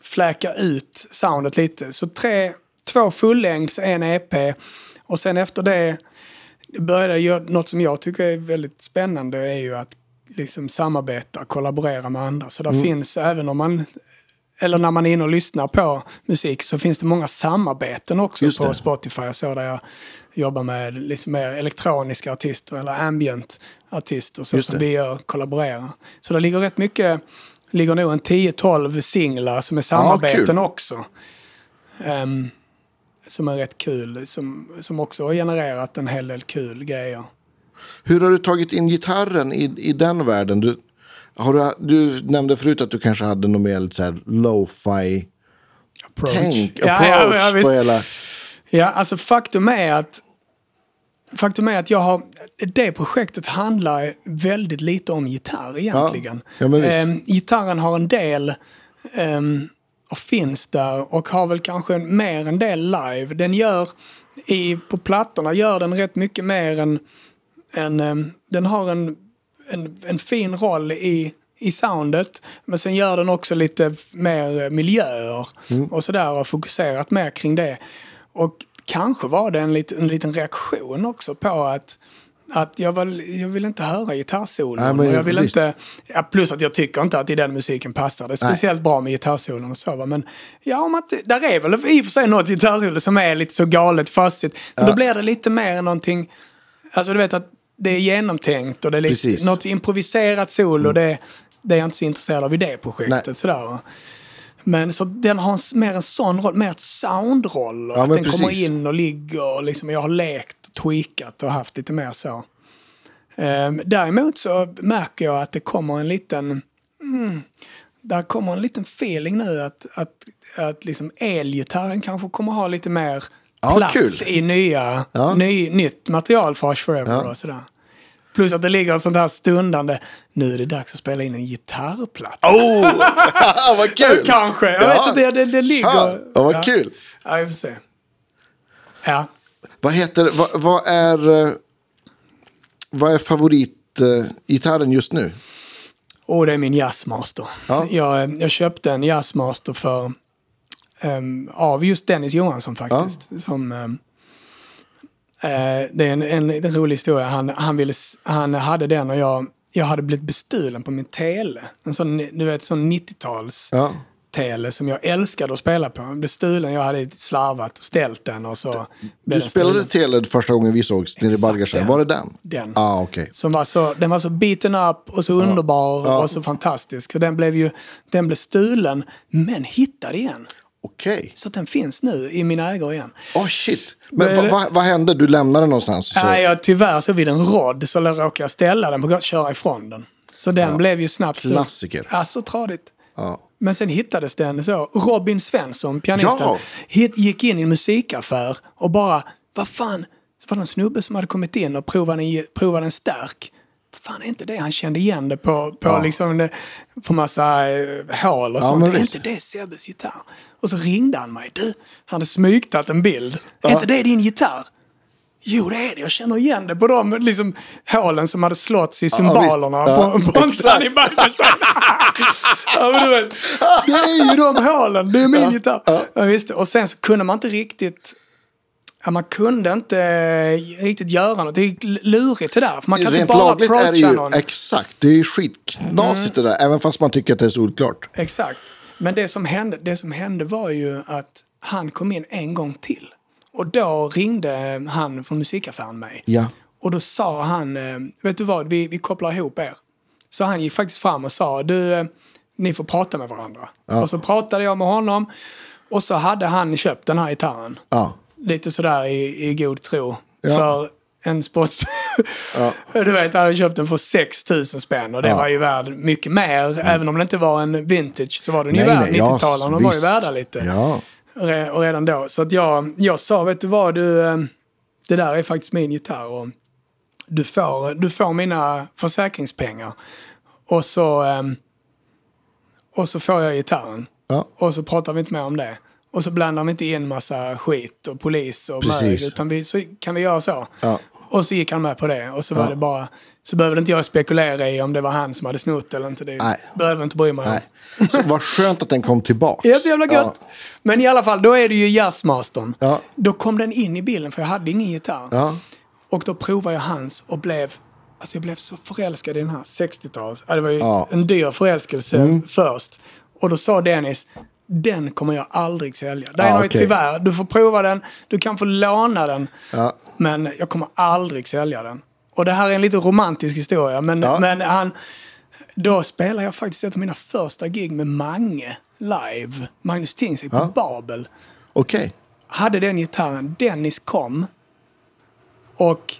fläka ut soundet lite. Så tre, två fullängds, en EP. Och sen efter det började jag göra något som jag tycker är väldigt spännande är ju att liksom samarbeta, kollaborera med andra. Så där finns, även om man eller när man är inne och lyssnar på musik så finns det många samarbeten också på det. Spotify och så där jag jobbar med liksom mer elektroniska artister eller ambient artister så Just som det. vi gör, kollaborerar. Så det ligger rätt mycket, ligger nog en 10-12 singlar som är samarbeten kul. också. Ehm, som är rätt kul, som, som också har genererat en hel del kul grejer. Hur har du tagit in gitarren i, i den världen? Du, har du, du nämnde förut att du kanske hade något mer lite så här lo-fi Approach. tänk, Ja, approach ja, ja, på hela... Ja, alltså faktum är att Faktum är att jag har, det projektet handlar väldigt lite om gitarr egentligen. ja, visst. Ehm, gitarren har en del ehm, och finns där och har väl kanske mer en del live. Den gör, i, på plattorna gör den rätt mycket mer än, än ehm, den har en, en, en fin roll i, i soundet. Men sen gör den också lite mer miljöer och sådär och fokuserat mer kring det. Och kanske var det en, lit, en liten reaktion också på att att jag, vill, jag vill inte höra gitarrsolon. Nej, men jag vill visst. inte, ja, plus att jag tycker inte att i den musiken passar. Det är speciellt bra med gitarrsolon och så. Va? Men ja, om att, där är väl i och för sig något gitarrsolo som är lite så galet fastigt. Men då blir det lite mer någonting, alltså du vet att det är genomtänkt och det är Precis. lite, något improviserat solo. Det, det är jag inte så intresserad av i det projektet. Sådär? Men så den har en, mer en sån roll, mer ett soundroll. Ja, att den kommer precis. in och ligger och liksom, jag har lekt, tweakat och haft lite mer så. Ehm, däremot så märker jag att det kommer en liten... Mm, där kommer en liten feeling nu att, att, att liksom elgitarren kanske kommer ha lite mer Ja, plats kul. i nya, Ja. ny, nytt material för Hush Forever Ja. och sådär. Plus att det ligger en sånt här stundande, nu är det dags att spela in en gitarrplatta. Oh, vad kul! Kanske, jag vet inte, det, det ligger... Tja, ja, vad ja. kul! Ja, vi får se. Ja. Vad heter, vad, vad är, eh, vad är favoritgitarren just nu? Och det är min Jazzmaster. Ja. Jag, jag köpte en Jazzmaster för, ehm, av just Dennis Johansson faktiskt. Som, ehm, eh, det är en, en, en rolig historia. Han, han, ville, han hade den och jag, jag hade blivit bestulen på min tele. En sån, du vet, sån 90-tals Ja. tele som jag älskade att spela på. Jag blev stulen, jag hade slarvat och ställt den och så Du den spelade. Tele första gången vi sågs nere i den. Var det den? Den. Ah, okej. Som var så, den var så beaten up och så underbar Ja. och så fantastisk. Så den blev ju den blev stulen, men hittad igen. Okej. Så den finns nu i mina ägor igen. Oh shit. Men vad vad- vad hände? Du lämnade den någonstans? Så. Nej, jag, tyvärr så vid en rodd så råkade jag ställa den på att köra ifrån den. Så den blev ju snabbt... så- Klassiker. Ja, så tradigt. Ja. Men sen hittades den så. Robin Svensson, pianisten, Ja. hit, gick in i en musikaffär och bara, vad fan, så var det en snubbe som hade kommit in och provat en, provat en stark. Fan, är inte det han kände igen det på, på, Ja. liksom, det, på massa eh, hål och Ja, sånt. Är inte det Sebbes gitarr? Och så ringde han mig. Du, han hade smygtat en bild. Ja. Är inte det din gitarr? Jo, det är det. Jag känner igen det på de liksom, hålen som hade slått i cymbalerna visst. Ja, på, exakt. Sunny Balkenstein. ja, men du vet, det är ju de hålen. Det är min gitarr. Ja. visst. Och sen så kunde man inte riktigt... Ja, man kunde inte eh, riktigt göra något. Det är lurigt det där. Man kan Rent inte bara lagligt är det ju, någon. Mm. exakt, det är ju skitknasigt det där. Även fast man tycker att det är solklart. Exakt. Men det som, hände, det som hände var ju att han kom in en gång till. Och då ringde han från musikaffären mig. Ja. Och då sa han, eh, vet du vad, vi, vi kopplar ihop er. Så han gick faktiskt fram och sa, du, eh, ni får prata med varandra. Och så pratade jag med honom. Och så hade han köpt den här gitarren. Ja. Lite sådär i, i god tro. Ja. För en sports... du vet, han hade köpt den för 6 000 spänn och det Ja. var ju värd mycket mer. Även om det inte var en vintage så var den ju Nej, värd nej, ja, 90-talen. De var ju värda lite. Ja. Re- Och redan då. Så att jag, jag sa, vet du vad, du, eh, det där är faktiskt min gitarr. Och du, får, du får mina försäkringspengar. Och så, eh, och så får jag gitarren. Ja. Och så pratar vi inte mer om det. Och så blandar vi inte in massa skit och polis och mög. Utan vi, så kan vi göra så. Ja. Och så gick han med på det. Och så var det bara... Så behövde inte jag spekulera i om det var han som hade snott eller inte. Det Nej. behöver inte bry mig om. Så vad skönt att den kom tillbaka. Är så jävla gött. Men i alla fall, då är det ju jazzmastern. Ja. Då kom den in i bilden för jag hade ingen gitarr. Ja. Och då provade jag hans och blev... Alltså jag blev så förälskad i den här 60-tals. Ja, det var ju Ja. Mm. en dyr förälskelse först. Och då sa Dennis, den kommer jag aldrig sälja. Den Ja, har okej. tyvärr, du får prova den, du kan få låna den. Ja. Men jag kommer aldrig sälja den. Och det här är en lite romantisk historia. Men, Ja. men han... Då spelade jag faktiskt ett av mina första gig med Mange live. Magnus Tingsvik på Ja. Babel. Okej. Hade den gitarren. Dennis kom. Och...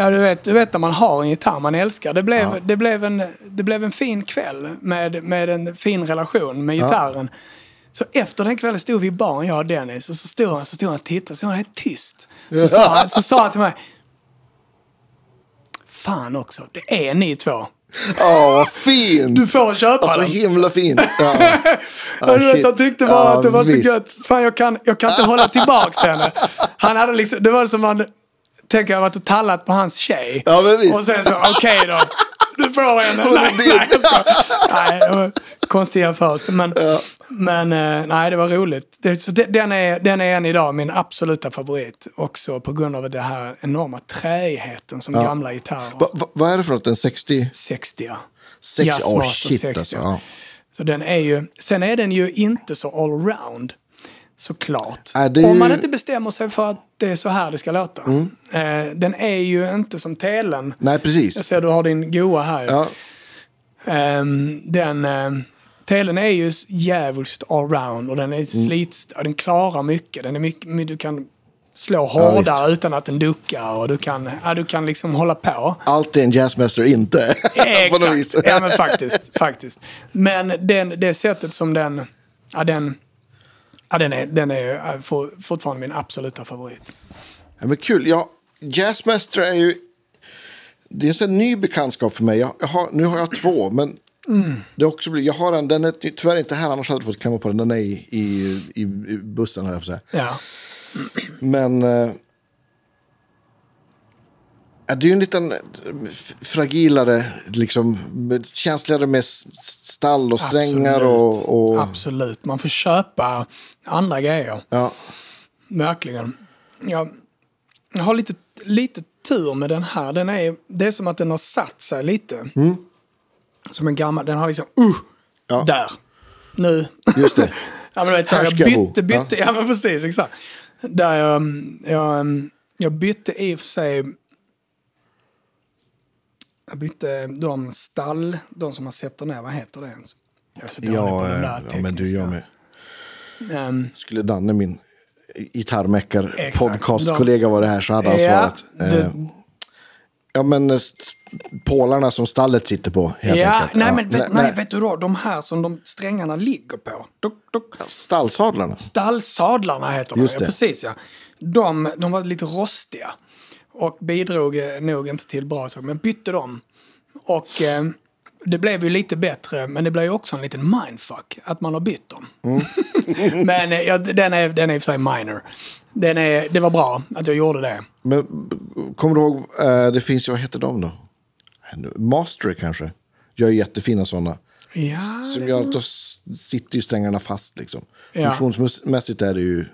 Ja, du vet, du vet när man har en gitarr man älskar. Det blev, det blev, en, det blev en fin kväll med, med en fin relation med gitarren. Så efter den kvällen stod vi i baren, jag och Dennis, och så stod han, så stod han och tittade, så var han helt tyst. Så sa, han, så sa han till mig, Fan också, det är ni två. Åh, vad fint! Du får köpa Alltså den. himla fint. Ja. Ja, du vet, han tyckte bara Ja, att det var visst. så gött. Fan, jag kan, jag kan inte hålla tillbaks henne. Han hade liksom, det var som man, tänker jag varit och tallat på hans tjej. Ja, men visst. Och sen så, okej då. Du får är Nej, nej, jag skojar. nej, det var konstig jämförelse. Men, men eh, nej, det var roligt. Det, så den, är, den är än idag min absoluta favorit. Också på grund av den här enorma träigheten som gamla gitarrer. Va, va, vad är det för något? En 60? 60 ja. 60? Åh, Jazzmaster shit 60. alltså. Ja. Så den är ju, sen är den ju inte så allround. Såklart. Nej, det Om man inte bestämmer sig för att det är så här det ska låta. Eh, den är ju inte som telen. Nej, Jag precis. ser du har din goa här. Ja. Ehm, den, um, telen är ju djävulskt allround och den Mm. är slits, ja, den klarar mycket. Den är mycket, du kan slå hårdare utan att den duckar och du kan, ja, du kan liksom hålla på. Allt är en jazzmaster inte. Exakt, ja men faktiskt. faktiskt. Men den, det sättet som den, ja den, ja, den är, den är ju for, fortfarande min absoluta favorit. Ja, men kul. Ja, Jazzmaster är ju... Det är en ny bekantskap för mig. Jag, jag har, nu har jag två, men det är också, jag har en, den är tyvärr inte här, annars hade du fått klämma på den. Den är i, i, i bussen, höll jag på säga. Ja, Men... Eh, ja, det är ju en liten eh, fragilare, liksom, känsligare med stall och strängar absolut. och... och Absolut, man får köpa andra grejer. ja. Verkligen. Jag, jag har lite, lite tur med den här. Den är, det är som att den har satt sig lite. Som en gammal, den har liksom, uh, Ja. där. Nu. Just det. ja, men vet, så, jag bytte, bytte, ja. men precis, exakt. Där jag, jag, jag bytte i och för sig, jag bytte de stall, de som man sätter ner, vad heter det? Jag är så dålig på de eh, där ja, men du, tekniska. med. Ehm, Skulle Danne, min gitarrmäckar-podcastkollega var det här så hade han ja, svarat. Eh, det, Ja, men eh, pålarna som stallet sitter på, Ja, enkelt. nej Ja, men vet, nej, vet du då, de här som de strängarna ligger på. Dok, dok, Stallsadlarna. stallsadlarna heter de, Just ja, precis ja. De, de var lite rostiga. Och bidrog eh, nog inte till bra saker, men bytte dem. Och eh, det blev ju lite bättre, men det blev ju också en liten mindfuck att man har bytt dem. Mm. men eh, ja, den, är, den är i och för sig minor. Den är, det var bra att jag gjorde det. Men kommer du ihåg, eh, det finns ju, vad heter de då? Mastery kanske? Gör jättefina sådana. Ja, Som gör att då sitter ju strängarna fast liksom. Funktionsmässigt är det ju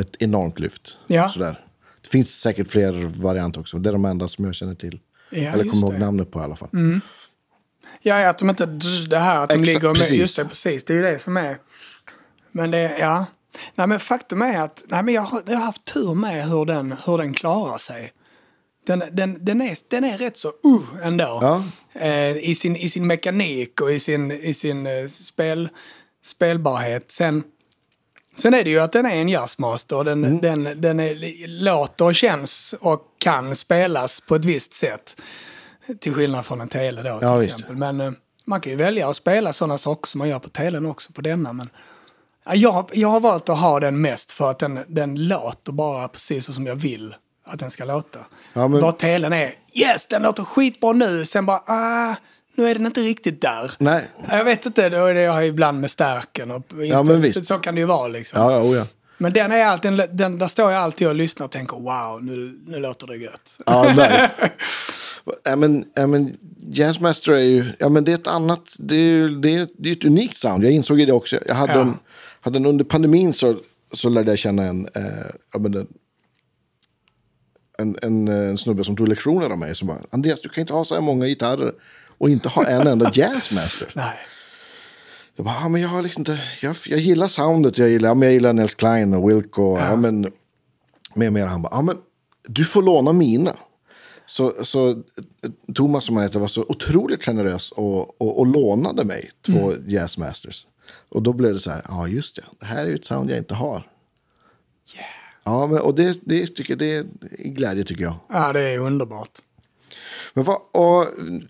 ett enormt lyft. Ja. Sådär. Finns säkert fler varianter också. Det är de enda som jag känner till. Ja, Eller kommer ihåg. Mm. namnet på i alla fall. Ja, att de inte... Det här att de Exakt, ligger med... precis. Just det, precis. Det är ju det som är... Men det, ja. Nej, men faktum är att nej, men jag, har, jag har haft tur med hur den, hur den klarar sig. Den, den, den, är, den är rätt så uh ändå. Ja. Eh, i, sin, I sin mekanik och i sin, i sin eh, spel, spelbarhet. Sen, sen är det ju att den är en jazzmaster. och Mm. Den, den, den är, låter och känns och kan spelas på ett visst sätt. Till skillnad från en tele då till Ja, visst. exempel. Men eh, man kan ju välja att spela sådana saker som man gör på telen också på denna. Men ja, jag, jag har valt att ha den mest för att den, den låter bara precis som jag vill att den ska låta. Ja, men- Bara telen är yes, den låter skitbra nu. Sen bara ah, nu är den inte riktigt där. Nej. Jag vet inte, då är det jag ibland med stärken. Och Ja, men visst. så, så kan det ju vara liksom. Ja, ja, oh, ja. Men den är alltid, den, den, där står jag alltid och lyssnar och tänker wow, nu, nu låter det gött. Ja, nice. ja, men, ja, men Jazzmaster är ju, ja men det är ett annat, det är det är, det är ett unikt sound. Jag insåg det också. Jag hade, Ja. en, hade en, under pandemin så, så lärde jag känna en, eh, ja, men en, en, en, eh, en snubbe som tog lektioner av mig som bara, Andreas du kan inte ha så här många gitarrer och inte ha en enda Jazzmaster. Nej. Jag bara, ja, men jag har liksom inte, jag, jag gillar soundet, jag gillar, ja, men jag gillar Nels Klein och Wilco, och, ja. men, mer och mer. Han bara, ja men du får låna mina. Så, så eh, Thomas som han heter var så otroligt generös och, och, och lånade mig två Jazzmasters. Och då blev det så här, ja just det, det här är ju ett sound jag inte har. Ja, men, och det, det, tycker, det är glädje tycker jag. Ja, det är underbart. Men vad, och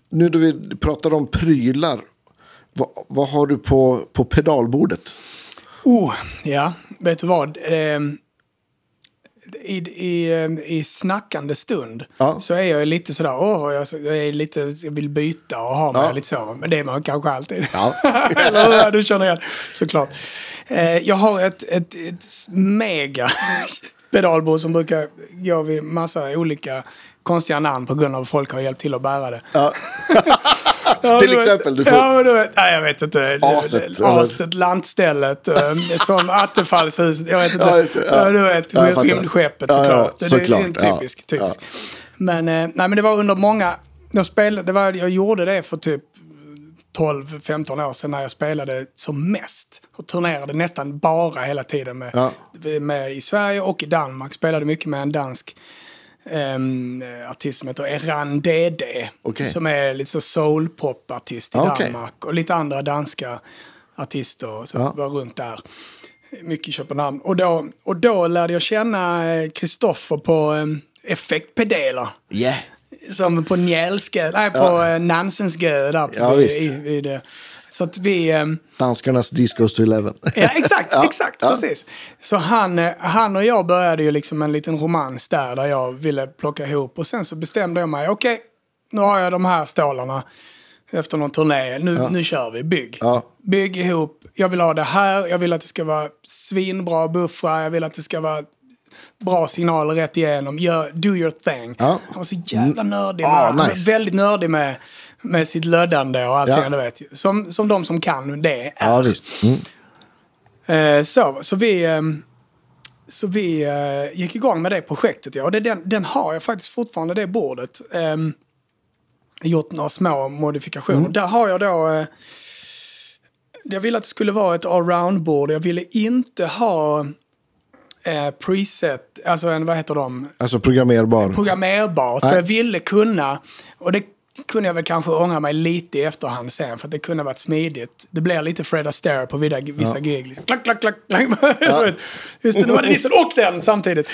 nu då vi pratar om prylar, vad, vad har du på, på pedalbordet? Oh, ja, vet du vad? Ehm, I, i, I snackande stund Ja. så är jag lite sådär, åh, jag, jag, är lite, jag vill byta och ha mig Ja. lite så. Men det är man kanske alltid. Ja. Eller hur? Du känner igen, såklart. Eh, jag har ett, ett, ett mega pedalbord som brukar gå vid massa olika konstiga namn på grund av att folk har hjälpt till att bära det. Ja. Ja, Till exempel, du får- Ja, du vet, nej, jag vet inte. Aset? Aset, lantstället, eh, som Attefallshuset. Jag vet inte. Ja, just det, ja. Du vet, Ja, rymdskeppet Ja, ja, såklart. Det- såklart, är ja. typisk. typisk. Men, eh, nej, men det var under många... Jag, spelade, det var, jag gjorde det för typ 12-15 år sedan när jag spelade som mest. Och turnerade nästan bara hela tiden med, Ja. med i Sverige och i Danmark. Spelade mycket med en dansk um, artist som heter Eran Dede. Okej. Som är lite så soul-pop-artist i Ja, okej. Danmark. Och lite andra danska artister som Ja. var runt där. Mycket i Köpenhamn. Och då, och då lärde jag känna eh, Kristoffer på um, effektpedaler. Yeah. Som på Njälskö, nej på ja. Nansensgö där på, Ja, vid, vid, eh, Så att vi... ehm, Danskarnas Discos to Eleven. Ja, exakt, Ja, exakt, ja. precis. Så han, eh, han och jag började ju liksom en liten romans där, där jag ville plocka ihop. Och sen så bestämde jag mig, okej, nu har jag de här stålarna efter någon turné. Nu, nu kör vi, bygg. Ja. Bygg ihop, jag vill ha det här, jag vill att det ska vara svinbra buffrar, jag vill att det ska vara bra signaler rätt igenom. Gör, do your thing. Ja. Han var så jävla nördig. Ah, med, var nice. väldigt nördig med, med sitt löddande och allting, Ja. du vet. Som, som de som kan det är. Ja, visst. Mm. Eh, så, så vi, ehm, så vi eh, gick igång med det projektet. Ja. Och det, den, den har jag faktiskt fortfarande, det bordet. Um, gjort några små modifikationer. Där har jag då... Eh, jag ville att det skulle vara ett allround-bord. Jag ville inte ha eh, preset, alltså en, vad heter de? Alltså programmerbar. programmerbart. För jag ville kunna, och det kunde jag väl kanske ångra mig lite i efterhand sen, för att det kunde ha varit smidigt. Det blir lite Fred Astaire på vissa, vissa gig. Liksom. Klack, klack, klack, klack. Just det, nu var det nissen och den samtidigt.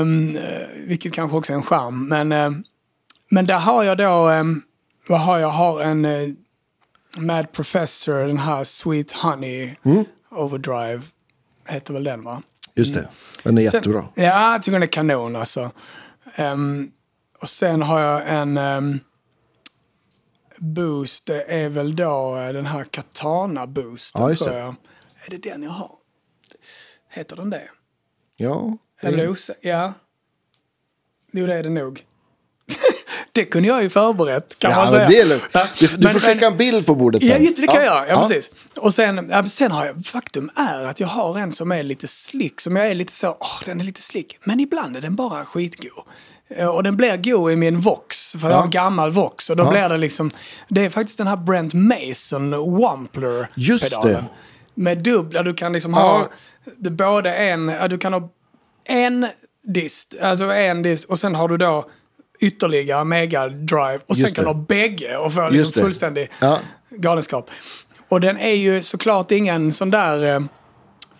Um, vilket kanske också är en charm. Men, ehm, men där har jag då, um, vad har jag? Har en eh, Mad Professor, den här Sweet Honey Overdrive, heter väl den va? Just det. Den är Sen- jättebra. Ja, jag tycker den är kanon alltså. Ehm, och sen har jag en boost. Är väl då eh, den här Katana boosten Ja, tror jag. Är det den jag har? Heter den det? Ja. Jag det- blir osäker. Ja. Jo, det är det nog. det kunde jag ju förberett kan Ja, man säga. det är. Ja, Du, du men- får skicka en bild på bordet sen. Ja, just det, kan jag göra. Ja, precis. Och sen, ja, sen har jag, faktum är att jag har en som är lite slick, som jag är lite så, åh, den är lite slick. Men ibland är den bara skitgod. Eh, Och den blir god i min Vox, för jag har en gammal Vox. Och då Ja. blir det liksom, det är faktiskt den här Brent Mason Wampler-pedalen. Just det. Med dubbla, du kan liksom Ja. ha, det, både en, ja, du kan ha en dist, alltså en dist, och sen har du då ytterligare mega drive och sen Just kan det. du ha bägge och få liksom fullständig Ja. galenskap. Och den är ju såklart ingen sån där eh,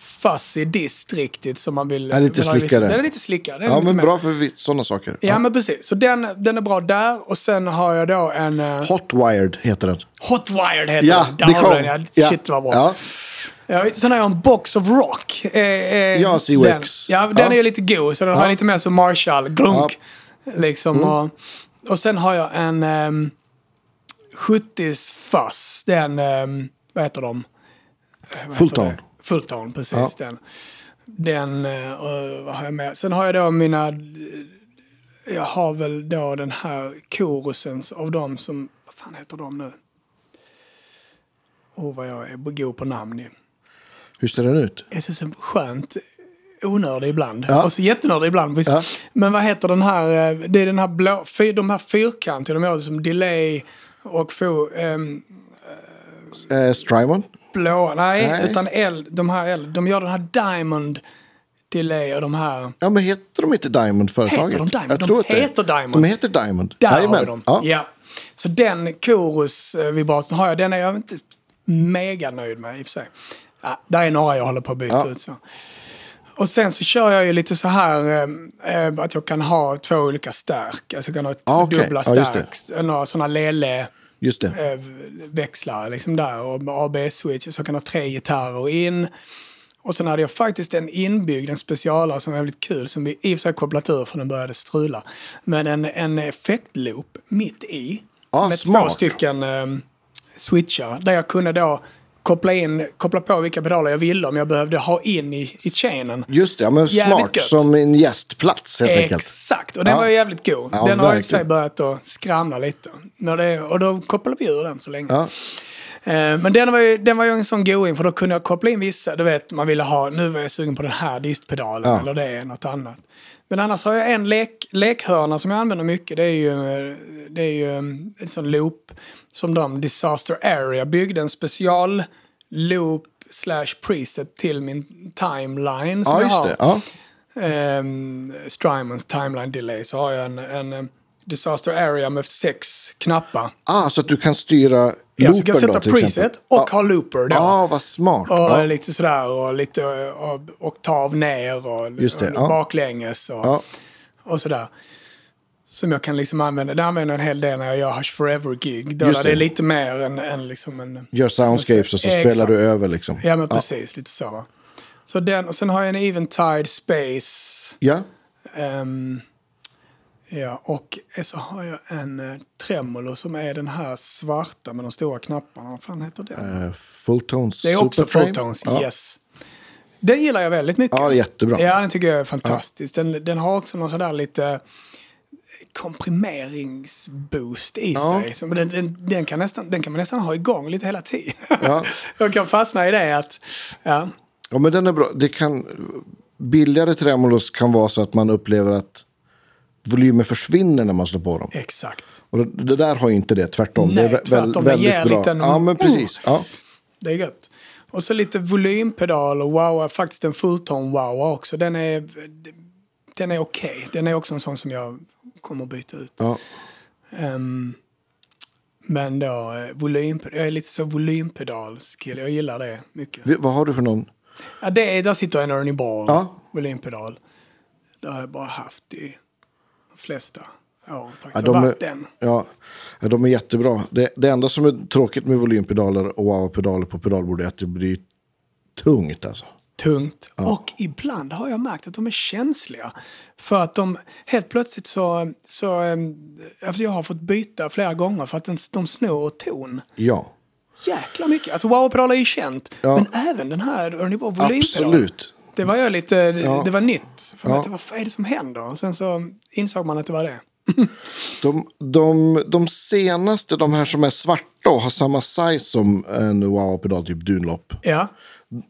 fuzzy dist riktigt som man vill... Ja, lite slickare. Den är lite slickare. Är Ja, men bra för sådana saker. Ja, men precis. Så den, den är bra där. Och sen har jag då en... Uh, Hotwired heter den. Hotwired heter Ja, den. det Där har kom. den, ja. Ja. Shit vad bra. Ja. Ja, sen har jag en Box of Rock. Eh, eh, Ja. Den, ja, den Ja. är lite god. Så den har Ja. lite mer som Marshall. Glunk. Liksom. Mm. Och, och sen har jag en um, 70s Fuzz. Den, um, vad heter de? Vad Full heter tone. det? Full tone, precis. Ja. Den, den och vad har jag med? Sen har jag då mina... Jag har väl då den här korusen av dem som... Vad fan heter de nu? Åh, vad jag är god på namn ju. Hur ser den ut? Jag är så skönt onördig ibland. Ja. Och så jättenördig ibland. Ja. Men vad heter den här, eh, det är den här blå, fyr, de här fyrkantiga, de gör som delay och fo, ehm, Eh, Strymon? Blå, nej, Nej. utan L, de här L, de gör den här diamond delay och de här, Ja, men heter de inte Diamond företaget? Heter de Diamond? Jag De tror det- heter Diamond. De heter Diamond. där har Jajamän. vi dem. Ja. Ja. Så den chorus-vibratorn har jag, den är jag inte mega nöjd med i och för sig. Ja, där är några jag håller på att byta Ja. ut. Så. Och sen så kör jag ju lite så här eh, eh, att jag kan ha två olika stärk. Alltså jag kan ha Ah, okej. dubbla det. stärk. några sådana lele Just det. eh, växlar liksom där och AB-switch. Så jag kan ha tre gitarrer in. Och sen hade jag faktiskt en inbyggd, en specialare som var väldigt kul, som vi i och för sig kopplat ur för den började strula. Men en, en effektloop mitt i. Ah, med smart. två stycken eh, switchar. Där jag kunde då koppla, in, koppla på vilka pedaler jag ville om jag behövde ha in i, i chainen. Just det, ja, men Jävligt smart. gött. Som en gästplats helt enkelt. Exakt, och den Ja. var ju jävligt god. Ja, den har i sig börjat att skramla lite. När det, och då kopplade vi ur den så länge. Ja. Eh, Men den var, ju, den var ju en sån going för då kunde jag koppla in vissa, du vet man ville ha, nu var jag sugen på den här distpedalen eller det är något annat. Men annars har jag en lek, lekhörna som jag använder mycket. Det är ju, eh, det är ju eh, en sån loop som de, Disaster Area, byggde en special loop slash preset till min timeline som ja, just det. Ja. Um, Strymons timeline delay så har jag en, en eh, Disaster Area med sex knappar. Ah, så att du kan styra Ja, så kan jag sätta då till preset exempel. och Ja. ha looper då. Ja, vad smart. Och Ja. lite sådär och lite och, oktav ner och, Just det, och baklänges och, och sådär. Som jag kan liksom använda. Det använder jag en hel del när jag gör Hush Forever-gig. Där Just det. är det. lite mer än, än liksom en... Gör soundscapes och så Exakt. spelar du över liksom. Ja men precis, lite så. Så den, och sen har jag en Eventide Space. Ja. Ehm, ja, och så har jag en uh, Tremolo som är den här svarta med de stora knapparna. Vad fan heter den? Uh, Fulltones Det är också. Fulltones, ja. yes. Den gillar jag väldigt mycket. Ja, det är jättebra. Ja, den tycker jag är fantastisk. Den, den har också någon sådär lite komprimeringsboost i Ja. sig. Den, den, den, kan nästan, den kan man nästan ha igång lite hela tiden. Ja. jag kan fastna i det att, ja, Ja, men den är bra. Det kan, billigare tremolos kan vara så att man upplever att volymen försvinner när man slår på dem. exakt. Och det, det där har ju inte det, tvärtom. Nej, det är vä- tvärtom. Det väldigt ger bra. lite en- Ja, men precis. Ja. Det är gött. Och så lite volympedal och wow, faktiskt en fulltone wow också. Den är, den är okej. Den är också en sån som jag kommer att byta ut. Ja. Ehm, men då, eh, volym, jag är lite så volympedalskille. Jag gillar det mycket. Vad har du för någon? Ja, det är, där sitter en Ernie Ball Ja. volympedal. Det har jag bara haft i de flesta år. Ja, de, är, den. ja, de är jättebra. Det, det enda som är tråkigt med volympedaler och wow-pedaler på pedalbordet är att det blir tungt. Alltså. Tungt. Och ibland har jag märkt att de är känsliga. För att de helt plötsligt så... så ehm, alltså jag har fått byta flera gånger för att de, de snor ton. Ja, Jäkla mycket. Alltså wow-pedaler är ju känt. Ja. Men även den här volympedalen. absolut. Det var jag lite... Det var nytt. För Ja. ja. vad är det som händer? Och sen så insåg man att det var det. De, de, de senaste, de här som är svarta och har samma size som en wow-pedal, typ Dunlop. Ja.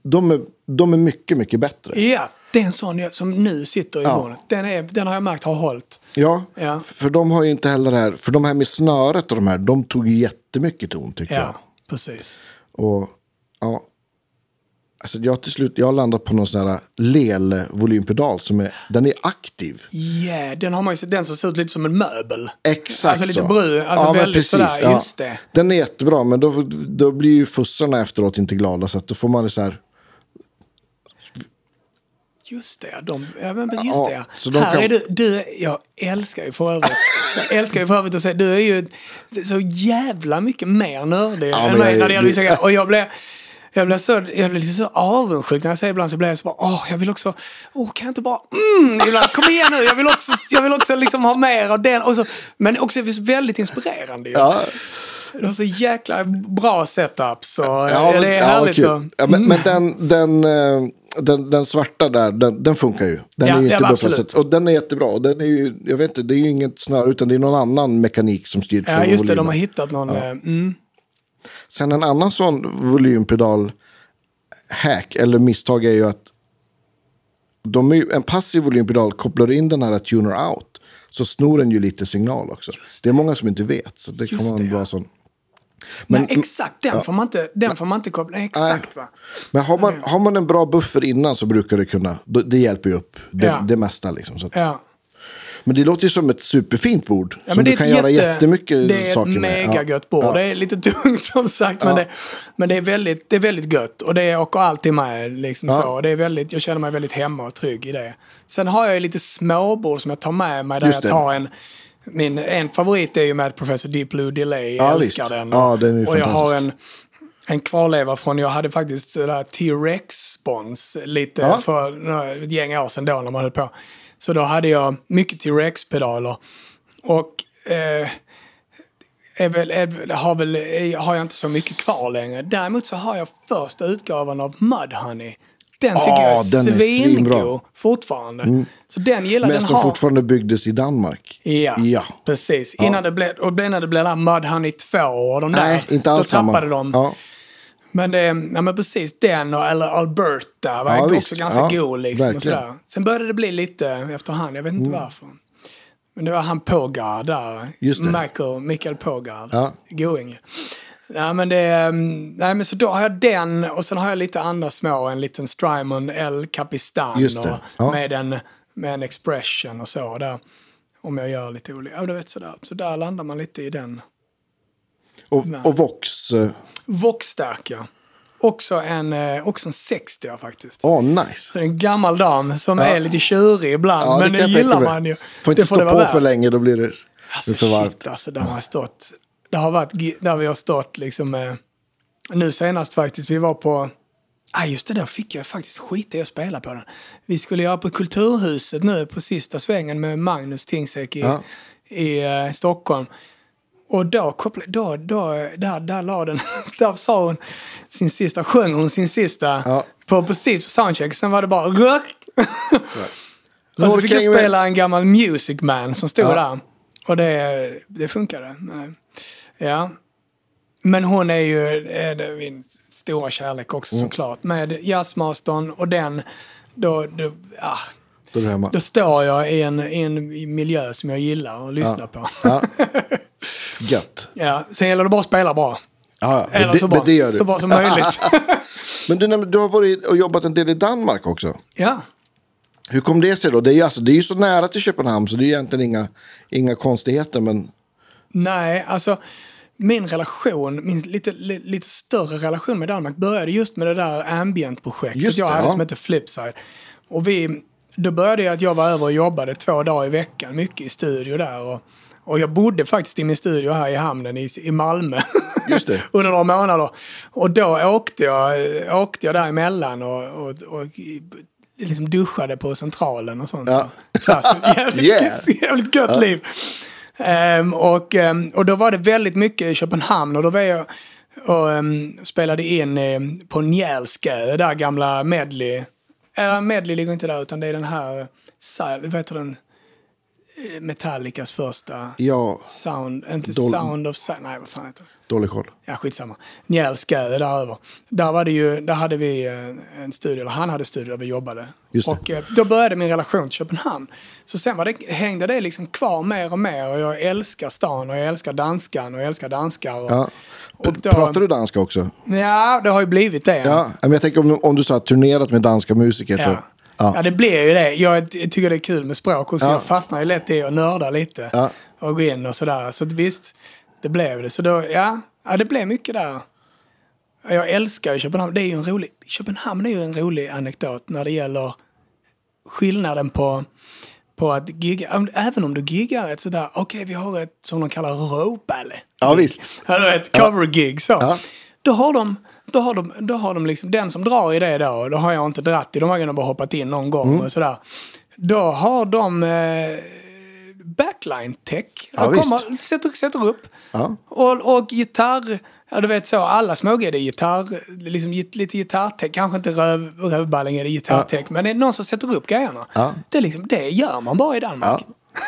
De är, de är mycket, mycket bättre. Ja, det är en sån som nu sitter i Ja. bordet. Den, är, den har jag märkt har hållit. Ja, Ja. för de har ju inte heller det här, för de här med snöret och de här, de tog ju jättemycket ton tycker jag. Ja, precis. Och ja, alltså jag till slut, jag har landat på någon sån här lel-volympedal som är, den är aktiv. Ja, den har man ju sett. Den som ser ut lite som en möbel. Exakt Alltså lite så. brun, alltså men väldigt sådär, just det. Den är jättebra, men då, då blir ju fussarna efteråt inte glada. Så att då får man så här, Just det, de, ja, men just Ja, det. så de Här kan- är du, du, jag älskar ju för övrigt, jag älskar ju för övrigt att säga, du är ju så jävla mycket mer nördig Ja, än mig när det gäller vissa det- grejer. Och jag blev, jag blev så, jag blev lite så avundsjuk när jag säger ibland så blir jag så bara, åh, jag vill också, åh, kan jag inte bara, mm, ibland, kom igen nu, jag vill också, jag vill också liksom ha mer av den. Och så, men också väldigt inspirerande ju. ja, Du har så jäkla bra setups och ja, det är ja, härligt kul. Mm. Ja, men, men den, den, eh, den, den svarta där, den, den funkar ju. Den Ja, är ja, inte absolut. buffad. Och den är jättebra. Och den är ju, jag vet inte, det är ju inget snöre utan det är någon annan mekanik som styr Ja, just det, volymen. de har hittat någon... eh, Mm. Sen en annan sån volympedal hack eller misstag är ju att de är en passiv volympedal kopplar in den här tuner out. Så snor den ju lite signal också. Det. är många som inte vet. Så det kan vara en det, bra ja. sån. Men, exakt, den, får man inte, den får man inte koppla... Nej, exakt va. Men har man, har man en bra buffer innan så brukar det kunna, det hjälper ju upp det, Ja. det mesta. Liksom, så att, Ja. Men det låter ju som ett superfint bord. Ja, som men du kan ett göra jätte- jättemycket Det är saker ett med. mega gött bord. Ja. Det är lite tungt som sagt, men, Ja. det, men det, är väldigt, det är väldigt gött. Och det åker alltid med. Liksom så. Det är väldigt, jag känner mig väldigt hemma och trygg i det. Sen har jag ju lite småbord som jag tar med mig. Där Just jag det. tar en, min, en favorit är ju med Professor Deep Blue Delay. Jag Ja, älskar den. Ja, den är och jag har en, en kvarleva från, jag hade faktiskt T-Rex-spons lite Ja. för ett gäng år sedan då när man höll på. Så då hade jag mycket T-Rex-pedaler. Och eh, är väl, är, har, väl, har jag inte så mycket kvar längre. Däremot så har jag första utgåvan av Mudhoney. Den tycker Ah, jag är svingod fortfarande. Så den gillar Men den som har... fortfarande byggdes i Danmark. Ja, Ja. precis. Innan det blev, och när det blev där Mudhoney 2 och de där. Nej, inte alls Då tappade samma. de. Ja. Men, det, ja, men precis den och, eller Alberta var Ja, också visst. ganska Ja, god. Liksom, och sådär. Sen började det bli lite efterhand, jag vet inte varför. Men det var han Pågard där. Michael, Mikael Pågard. Ja. Going. Ja, men det, mm, nej, men så då har jag den och sen har jag lite andra små. En liten Strymon El Capistan ja. med, en, med en expression och så. Där, om jag gör lite olika. Ja, du vet sådär. Så där landar man lite i den. Och, och Vox. Vox-stark, ja. Också en, eh, också en 60 faktiskt. Åh, nice. Det är en gammal dam som Ja. är lite tjurig ibland, Ja, men det gillar man ju. Får inte det stå det vara på värt. för länge, då blir det Alltså för varmt. shit, alltså där har stått. Det har varit där vi har stått liksom. Eh, nu senast faktiskt, vi var på... Ah, just det, där fick jag faktiskt skita i att spela på den. Vi skulle göra på Kulturhuset nu på sista svängen med Magnus Tingsek i, Ja. i eh, Stockholm. Och då, kopplade, då, då där, där la den, där sa hon sin sista, sjöng hon sin sista Ja. på, precis på soundcheck. Sen var det bara rök. Nu Och så fick jag spela en gammal Music Man som stod Ja. där. Och det, det funkade. Ja. Men hon är ju är det min stora kärlek också Mm. såklart. Med jazzmastern och den, då, då, ja, Då är då står jag i en, i en miljö som jag gillar att lyssna på. Ja. Gött. Ja, sen gäller det bara att spela bra. Ja. Eller det, så, bra, det gör du. så bra som möjligt. Men du, du har varit och jobbat en del i Danmark också. ja. Hur kom det sig då? Det är ju, alltså, det är ju så nära till Köpenhamn så det är egentligen inga, inga konstigheter. Men Nej, alltså min relation, min lite, li, lite större relation med Danmark började just med det där ambient-projektet Just jag hade ja. som hette Flipside. Och vi, då började jag att jag var över och jobbade två dagar i veckan, mycket i studio där. Och, och jag bodde faktiskt i min studio här i hamnen i, i Malmö. Just det. under några månader. Och då åkte jag, åkte jag däremellan och, och, och liksom duschade på centralen och sånt. Ja. Jävligt, Yeah. jävligt gött liv. Ehm, och, ehm, och då var det väldigt mycket i Köpenhamn och då var jag och ehm, spelade in eh, på Njälskö, det där gamla Medley. Äh, Medley ligger inte där utan det är den här, Sil- vad heter den? Metallicas första Ja, Sound, inte Dol- Sound of Silence, nej vad fan heter det? dålig koll. Ja, skitsamma. Njälskö, det där över. Där, var det ju, där hade vi eh, en studio, eller han hade studio där vi jobbade. Just det. Och eh, då började min relation till Köpenhamn. Så sen var det, hängde det liksom kvar mer och mer och jag älskar stan och jag älskar danskan och jag älskar danskar. Och, Ja. och då, Pratar du danska också? Ja, det har ju blivit det. Ja, men jag tänker om, om du sa turnerat med danska musiker. Så, Ja. Ja. ja. det blir ju det. Jag ty- tycker det är kul med språk och så Ja. jag fastnar ju lätt i att nörda lite. Ja. Och gå in och sådär. Så visst, det blev det. Så då, ja, ja det blev mycket där. Jag älskar ju Köpenhamn. Det är ju en rolig, Köpenhamn är ju en rolig anekdot när det gäller skillnaden på, på att gigga. Även om du giggar ett sådär, okej vi har ett som de kallar råballe. Ja, visst. Eller ett cover-gig så. Ja. Då har de, då har de, då har de liksom, den som drar i det då, då har jag inte dratt i, de har ju bara hoppat in någon gång Mm. och sådär. Då har de eh, backline tech. Ja, kommer, sätter, sätter upp. Ja. Och, och gitarr, ja du vet så, alla smågrejer är gitarr, liksom lite gitarrtech, kanske inte röv, rövballing är det gitarrtech, men det är någon som sätter upp grejerna. Ja. Det, är liksom, det gör man bara i Danmark. Ja.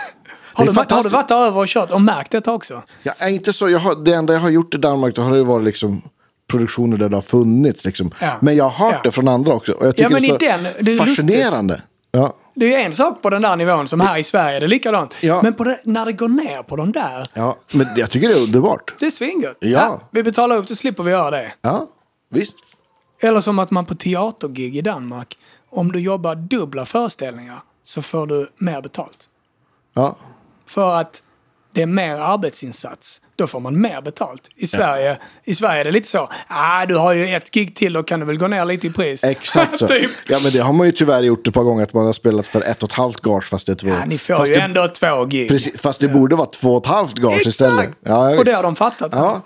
Har, Det du, har du varit över och kört och märkt detta också? Jag är inte så, jag har, det enda jag har gjort i Danmark då har det varit liksom produktioner där det har funnits. Liksom. Ja. Men jag har hört Ja. det från andra också. Och jag tycker Ja, men det är så den- det är fascinerande. Ja. Det är en sak på den där nivån som här i Sverige, det är likadant. Ja. Men på det, när det går ner på de där, ja, men jag tycker det är underbart. det är svingött. Ja. vi betalar upp så slipper vi göra det. Ja, visst. Eller som att man på teatergig i Danmark, om du jobbar dubbla föreställningar så får du mer betalt. Ja. För att det är mer arbetsinsats. Då får man mer betalt. I Sverige, i Sverige är det lite så, ah, du har ju ett gig till, då kan du väl gå ner lite i pris. Exakt så. typ. Ja, men det har man ju tyvärr gjort ett par gånger. Att man har spelat för ett och ett halvt gage fast det är två. Ja, ni får fast ju det, ändå två gig. precis, fast det borde vara två och ett halvt gage istället. Exakt! Ja, och det har de fattat. Ja.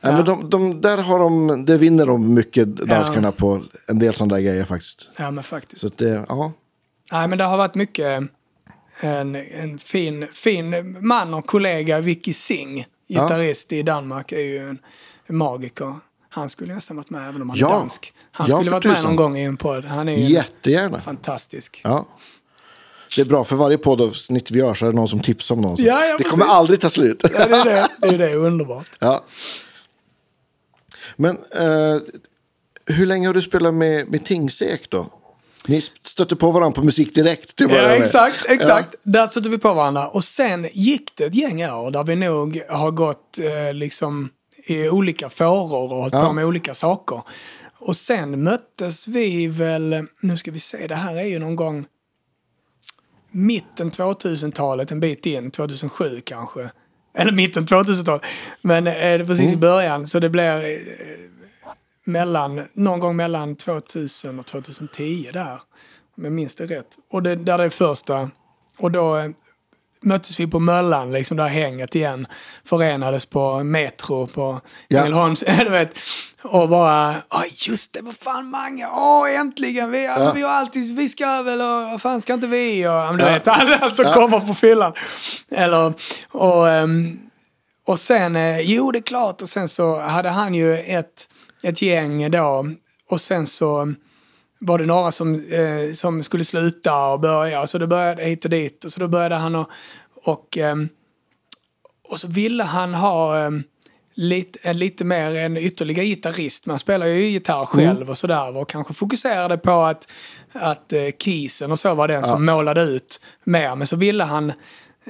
Ja. Men de, de, där har de, det vinner de mycket, danskarna, på en del sådana där grejer faktiskt. ja men faktiskt. Så det, ja. Nej, men det har varit mycket en, en fin, fin man och kollega, Vicky Singh, gitarrist i Danmark, är ju en, magiker. Han skulle nästan varit med även om han Ja. är dansk. Han Ja, skulle varit med tusan. någon gång i en podd. Han är Jättegärna. fantastisk. Ja. Det är bra, för varje poddavsnitt vi gör så är det någon som tipsar om någon. Så Ja, ja, det kommer aldrig ta slut. Ja, det är det. Det är det. Underbart. ja. Men eh, hur länge har du spelat med, med Tingsek då? Ni stötte på varandra på musik direkt till Ja, exakt, exakt. Där stötte vi på varandra. Och sen gick det ett gäng år där vi nog har gått eh, liksom i olika fåror och hållit Ja. på med olika saker. Och sen möttes vi väl, nu ska vi se, det här är ju någon gång mitten 2000-talet, en bit in, 2007 kanske. Eller mitten 2000-talet. Men eh, precis Mm. i början, så det blir eh, mellan, någon gång mellan 2000 och 2010 där. Om jag minns det rätt. Och det, där det är första. Och då eh, möttes vi på Möllan, liksom där hänget igen. Förenades på Metro på Ja. Ängelholms, du vet. Och bara, ja just det, vad fan Mange, åh äntligen, vi, Ja. vi har alltid, vi ska väl, och vad fan ska inte vi? Och, du Ja. vet, allt som Ja. kommer på fyllan. Eller, och, ehm, och sen, eh, jo det är klart, och sen så hade han ju ett, ett gäng då. Och sen så var det några som, eh, som skulle sluta och börja. Så det började hit och dit. Och så då började han och, och, ehm, och så ville han ha ehm, lite, en, lite mer en ytterligare gitarrist. Man spelar ju gitarr själv och sådär. Och kanske fokuserade på att, att eh, Kisen och så var den som målade ut mer. Men så ville han,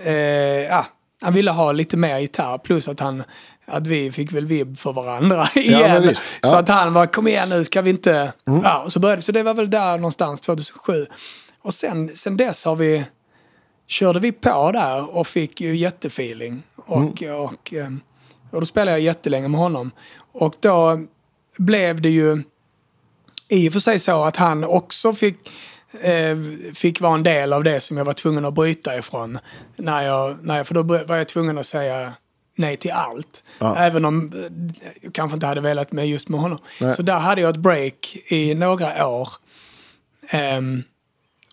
eh, ja, han ville ha lite mer gitarr. Plus att han att vi fick väl vibb för varandra igen. visst. Ja. Så att han var, kom igen nu, ska vi inte... Ja, och så, började, så det var väl där någonstans, 2007. Och sen, sen dess har vi, körde vi på där och fick ju jättefeeling. Och, och, ehm, och då spelade jag jättelänge med honom. Och då blev det ju i och för sig så att han också fick, eh, fick vara en del av det som jag var tvungen att bryta ifrån. När jag, när jag, för då var jag tvungen att säga nej till allt. Ja. Även om eh, jag kanske inte hade velat med just med honom. Nej. Så där hade jag ett break i några år. Ehm,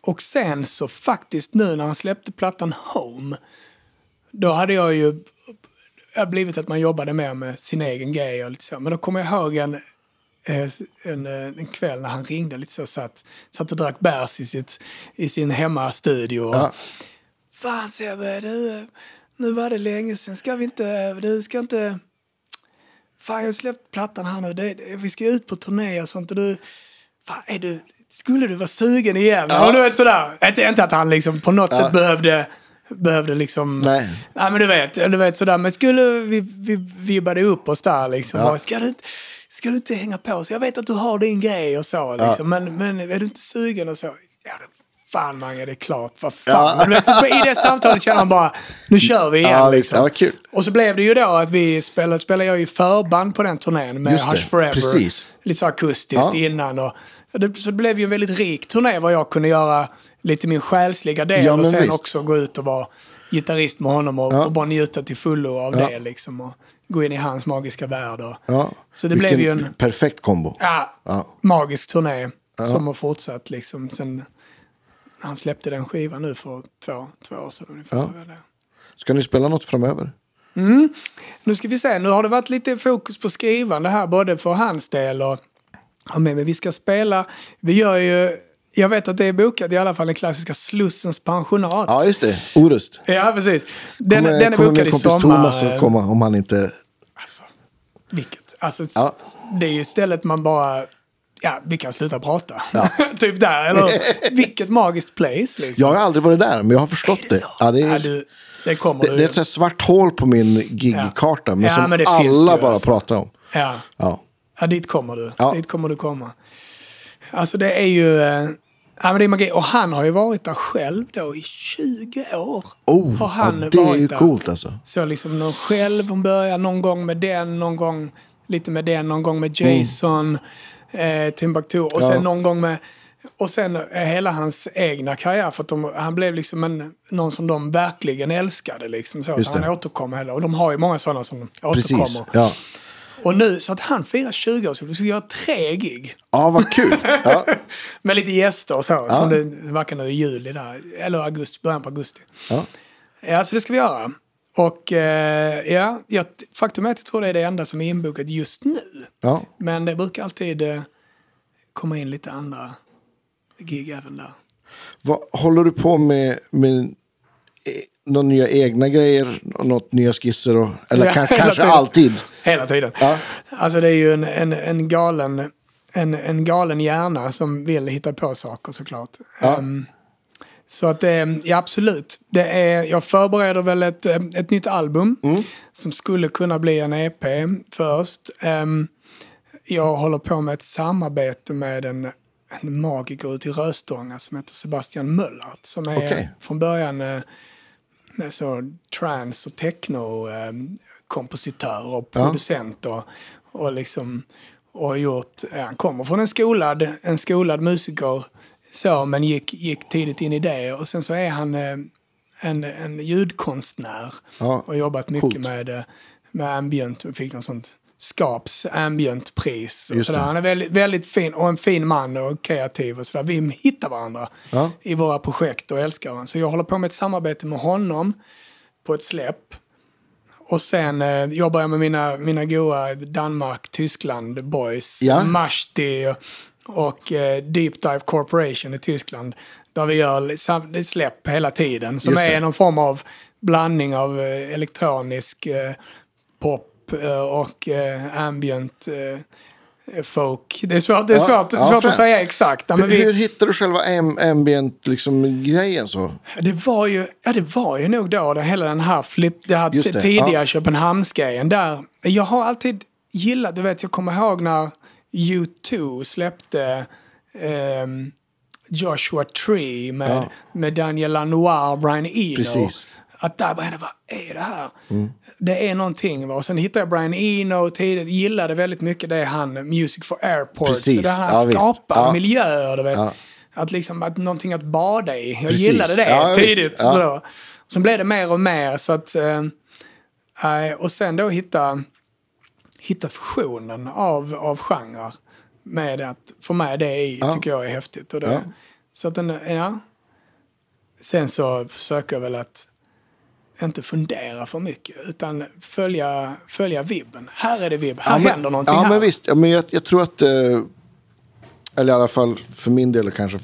och sen så faktiskt nu när han släppte plattan Home, då hade jag ju det har blivit att man jobbade mer med sin egen grej och lite så. Men då kommer jag ihåg en, eh, en, eh, en kväll när han ringde lite så satt, satt och drack bärs i, sitt, i sin hemmastudio. Ja. Fan Sebbe, du, nu var det länge sedan. Ska vi inte, du ska inte... Fan jag har släppt plattan här nu. Det, det, vi ska ut på turné och sånt. Och du, fan är du, skulle du vara sugen igen? Ja. Och du vet sådär. Inte, inte att han liksom på något Ja. sätt behövde, behövde liksom... Nej. Nej men du vet, du vet sådär. Men skulle vi, vi vibbade upp oss där liksom. Ja. Ska, du, inte- ska du inte hänga på? Så jag vet att du har din grej och så liksom. Men, men är du inte sugen och så? Ja, det, fan Mange, det är klart. Vad fan. Ja. Vet, I det samtalet känner man bara, nu kör vi igen. Ja, liksom. Ja, vad kul. Och så blev det ju då att vi spelade, spelade jag ju förband på den turnén med Hush Forever. precis. Lite så akustiskt Ja. innan. Och, det, så det blev ju en väldigt rik turné var jag kunde göra lite min själsliga del Ja, och sen visst. också gå ut och vara gitarrist med honom och, Ja. och bara njuta till fullo av Ja. det liksom. Och gå in i hans magiska värld. Och, Ja. Så det Vilken blev ju en perfekt kombo. Ja. magisk turné som har fortsatt liksom sen han släppte den skivan nu för två, två år sedan ungefär. Ja. Ska ni spela något framöver? Nu ska vi se, nu har det varit lite fokus på skrivande här både för hans del och ja, men vi ska spela, vi gör ju, jag vet att det är bokat i alla fall den klassiska Slussens pensionat. Ja, just det. Orust. Ja, precis. Den, kommer, den är kommer bokad i kompis sommar. Thomas att komma om han inte... Alltså, vilket? Alltså, Ja. det är ju stället man bara, ja, vi kan sluta prata. typ där, eller vilket magiskt place liksom. Jag har aldrig varit där, men jag har förstått det. så? Ja, det, är, Ja, du, det det, det är ett svart hål på min gigkarta, men Ja, som men det alla bara alltså. pratar om. ja. Ja. Ja, dit kommer du. Ja. Dit kommer du komma. Alltså det är ju... Eh, ja, men det är magi. Och han har ju varit där själv då i 20 år. Oh, har han ja, det är ju där. coolt alltså. Så liksom någon själv, hon börjar någon gång med den, någon gång lite med den, någon gång med Mm. Eh, Timbuktu och Ja. sen någon gång med... Och sen eh, hela hans egna karriär, för de, han blev liksom en, någon som de verkligen älskade. Liksom, så, så han återkom hela, och de har ju många sådana som Precis. återkommer. Ja. Och nu, så att han firar 20 år, så vi ska göra tre gig. ja, vad kul. Ja. Med lite gäster och så. Ja. Som det verkar nu i juli där. Eller augusti, början på augusti. Ja. Ja, så det ska vi göra. Och eh, ja, jag, faktum är att jag tror det är det enda som är inbokat just nu. Ja. Men det brukar alltid eh, komma in lite andra gig även där. Vad, håller du på med, med eh, några nya egna grejer? Något nya skisser? Och, eller Ja, kanske tiden. alltid? Hela tiden. Ja. Alltså det är ju en, en, en, galen, en, en galen hjärna som vill hitta på saker såklart. Ja. Ehm, så att det, ja absolut. Det är, jag förbereder väl ett, eh, ett nytt album Mm. som skulle kunna bli en EP först. Ehm, jag håller på med ett samarbete med en, en magiker ute i Röstånga som heter Sebastian Möllart. Som är Okej. från början eh, så trance och techno eh, kompositör och Ja. producent och, och liksom och gjort, ja, han kommer från en skolad, en skolad musiker så men gick, gick tidigt in i det och sen så är han eh, en, en ljudkonstnär Ja, och jobbat mycket coolt. med, eh, med ambient, fick något sånt Skaps ambient-pris. och sådär. Han är väldigt, väldigt fin och en fin man och kreativ och sådär. Vi hittar varandra Ja. i våra projekt och älskar varandra. Så jag håller på med ett samarbete med honom på ett släpp. Och sen eh, jobbar jag med mina, mina goa Danmark-Tyskland-boys. Ja. Mashti och, och eh, Deep Dive Corporation i Tyskland. Där vi gör släpp hela tiden. Som är någon form av blandning av eh, elektronisk eh, pop eh, och eh, ambient eh, folk. Det är svårt, det är Ja, svårt, ja, svårt främt. att säga exakt. Ja, men Hur, vi, hur hittar du själva am- ambient-grejen liksom, grejen så? det var ju, ja det var ju nog då, det, hela den här, flip, det här det, tidiga ja. Köpenhamnsgrejen där. Jag har alltid gillat, du vet jag kommer ihåg när U2 släppte ehm, Joshua Tree med, Ja. med Daniel Lanois och Brian Eno. Precis. Att där började jag, vad är det här? Det är någonting. Va? Och sen hittade jag Brian Eno tidigt, gillade väldigt mycket det han, Music for Airports. Precis. Så där han Ja, skapar Ja. miljöer, du vet. Ja. Att liksom, att någonting att bada i. Jag Precis. gillade det tidigt. Så. Sen blev det mer och mer. Så att, eh, eh, och sen då hitta, hitta fusionen av, av genrer. Med att få med det i Ja. tycker jag är häftigt. Och det, Ja. Så att den, ja. Sen så försöker jag väl att inte fundera för mycket utan följa, följa vibben. Här är det vibb, här Ja, men- händer någonting Ja, här. men visst. Ja, men jag, jag tror att, eh, eller i alla fall för min del kanske,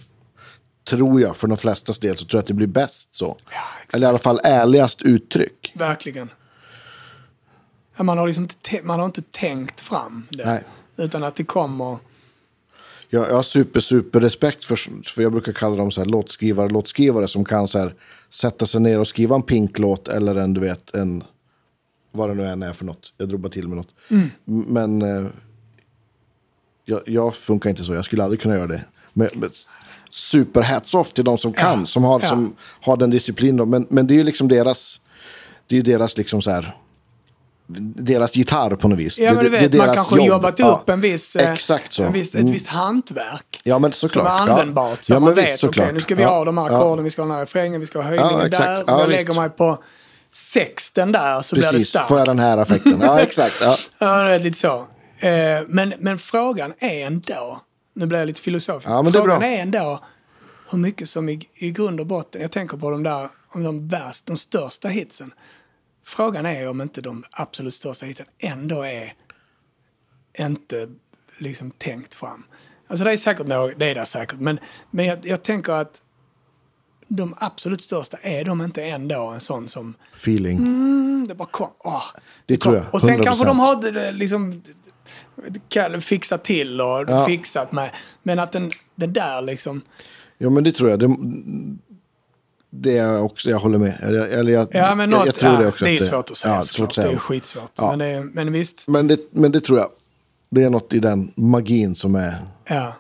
tror jag, för de flestas del, så tror jag att det blir bäst så. exakt. Eller i alla fall ärligast uttryck. Verkligen. Ja, man, har liksom inte man har inte tänkt fram det. Nej. Utan att det kommer... Jag, jag har super, super respekt för, för jag brukar kalla dem så här låtskrivare, låtskrivare som kan så här, sätta sig ner och skriva en Pink-låt eller en, du vet, en, vad det nu än är för något. Jag drog bara till med något. Mm. Men eh, jag, jag funkar inte så, jag skulle aldrig kunna göra det. Men, men, super hats off till de som kan, Ja, som, har, ja. som har den disciplinen. Men, men det är ju liksom deras, det är ju deras liksom så här, deras gitarr på något vis. Ja, men du vet, man kanske har jobb. jobbat Ja, upp en viss, eh, Exakt så. En viss, ett Mm. visst hantverk. Ja, men såklart. Som är Ja. användbart. Så Ja, man vet, okej, nu ska vi Ja. ha de här Ja. ackorden, vi ska ha den här refrängen, vi ska ha höjningen Ja, där. Ja, jag visst. lägger mig på sexten där så blir det Precis, starkt. får jag den här effekten. Ja, exakt. Ja. Ja, lite så. Eh, men, men frågan är ändå, nu blir jag lite filosofisk, Ja, men det är frågan bra. är ändå hur mycket som i, i grund och botten, jag tänker på de där, om de värst, de största hitsen. Frågan är om inte de absolut största hitsen ändå är inte liksom tänkt fram. Alltså det är säkert något, det är det säkert, men, men jag, jag tänker att de absolut största, är de inte ändå en sån som Feeling. Mm, det bara kom. Åh, Det tror jag, Och sen 100%. kanske de har det liksom kan fixa till och Ja. fixat med. Men att den, den där liksom. Ja, men det tror jag. Det, det är jag också, jag håller med. Eller, jag, Ja, men jag, något, jag tror ja, det också. det är svårt att säga ja, svårt att säga. Det är skitsvårt. Ja. Men, det, är- men visst. Men, det, men det tror jag. Det är något i den magin som är... Ja.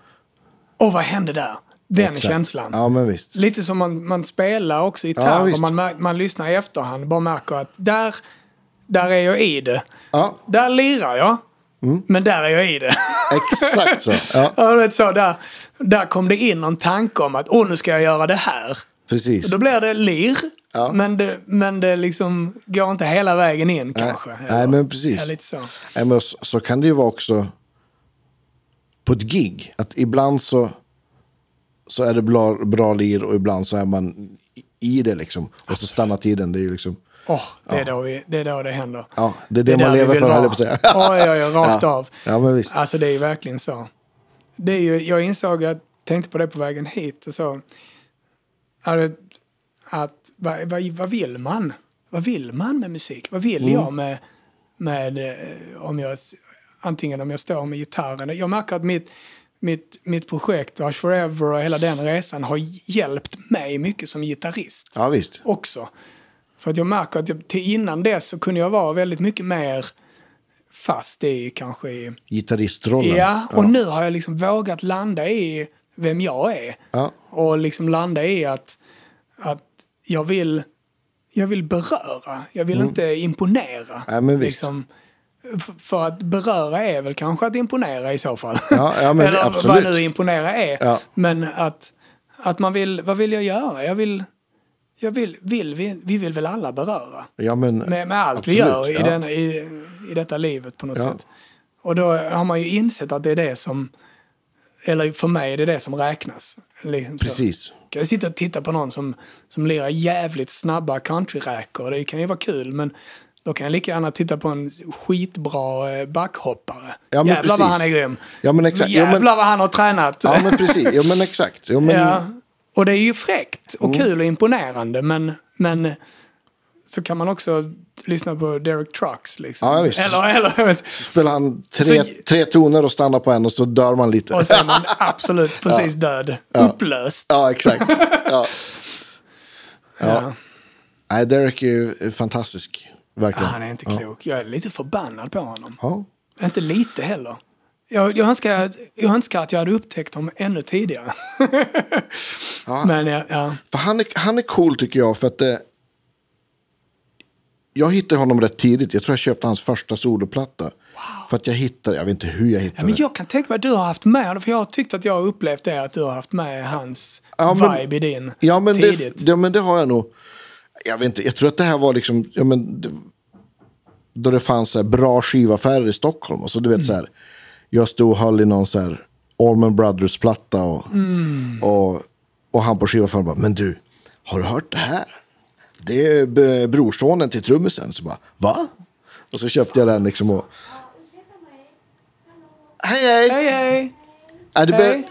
Och vad hände där? Den Exakt. känslan. Ja, men visst. Lite som man, man spelar också Ja, gitarr visst. och man, man lyssnar i efterhand. Bara märker att där, där är jag i det. Ja, Där lirar jag. Men där är jag i det. exakt så. Ja, Ja, vet så, där, där kom det in någon tanke om att åh, nu ska jag göra det här. Precis. Då blir det lir, Ja. men, det, men det liksom går inte hela vägen in kanske. Nej, eller? nej, men precis. Ja, lite så. Nej, men så, så kan det ju vara också på ett gig. Att ibland så, så är det bra, bra lir och ibland så är man i- det liksom. Och så stannar tiden. Det är ju liksom... Åh, det, är då vi, det är då det händer. Ja, det är det, där man vi lever för, höll jag på att säga. Oj, oj, oj, rakt Ja. av. Ja, men visst. Alltså det är ju verkligen så. Det är ju, jag insåg, jag tänkte på det på vägen hit, och så, att, vad, vad, vad vill man? Vad vill man med musik? Vad vill Mm. jag med, med eh, om jag, antingen om jag står med gitarren. Jag märker att mitt, mitt, mitt projekt, Rush Forever och hela den resan har hjälpt mig mycket som gitarrist Ja, visst. också. För att jag märker att jag, till innan dess så kunde jag vara väldigt mycket mer fast i kanske. Gitarristrollen. Ja, och nu har jag liksom vågat landa i vem jag är. Ja. Och liksom landa i att, att jag vill jag vill beröra. Jag vill inte imponera. Mm. Nej, men visst. Liksom, för att beröra är väl kanske att imponera i så fall. Ja, ja, men Eller absolut. vad nu imponera är. Ja. Men att, att man vill, vad vill jag göra? Jag vill, jag vill, vill vi, vi vill väl alla beröra. Ja, men, Med, med allt absolut, vi gör i, ja. denna, i, i detta livet på något Ja. sätt. Och då har man ju insett att det är det som, eller för mig är det det som räknas. Liksom så. Precis. Kan jag sitta och titta på någon som, som lirar jävligt snabba countryräkor, det kan ju vara kul, men då kan jag lika gärna titta på en skitbra eh, backhoppare. Ja, Jävlar vad precis. han är grym. Ja, men exakt. Ja, men- Jävlar vad han har tränat. Ja, men precis. Ja, men exakt. Ja, men, Ja, och det är ju fräckt och Mm. kul och imponerande, men, men så kan man också lyssna på Derek Trucks. Liksom. Ja, visst. Eller, eller jag vet, Spelar han tre, Så- tre toner och stannar på en och så dör man lite. och så är man absolut precis död. Upplöst. Ja, exakt. Ja. Ja. Nej, Derek är ju fantastisk. Verkligen. Han är inte klok. Jag är lite förbannad på honom. Ja. Inte lite heller. Jag, jag, önskar, jag önskar att jag hade upptäckt honom ännu tidigare. Men ja, ja. För han är, han är cool tycker jag. För att eh, Jag hittade honom rätt tidigt. Jag tror jag köpte hans första soloplatta. För att jag hittade, jag vet inte hur jag hittade Ja, men det. jag kan tänka mig att du har haft med, för jag har tyckt att jag har upplevt det, att du har haft med hans Ja, men- vibe i din Ja men, det, tidigt. ja men det har jag nog. Jag vet inte, jag tror att det här var liksom, ja men, det, då det fanns så här bra skivaffärer i Stockholm. Och så du vet Mm. så här, jag stod och höll i någon så här Allman Brothers-platta och, Mm. och, och han på skivaffären bara, men du, har du hört det här? Det är b- brorsonen till trummisen. Så bara, va? Och så köpte jag den liksom och, hej hej! Hej hej! Nej, det, be,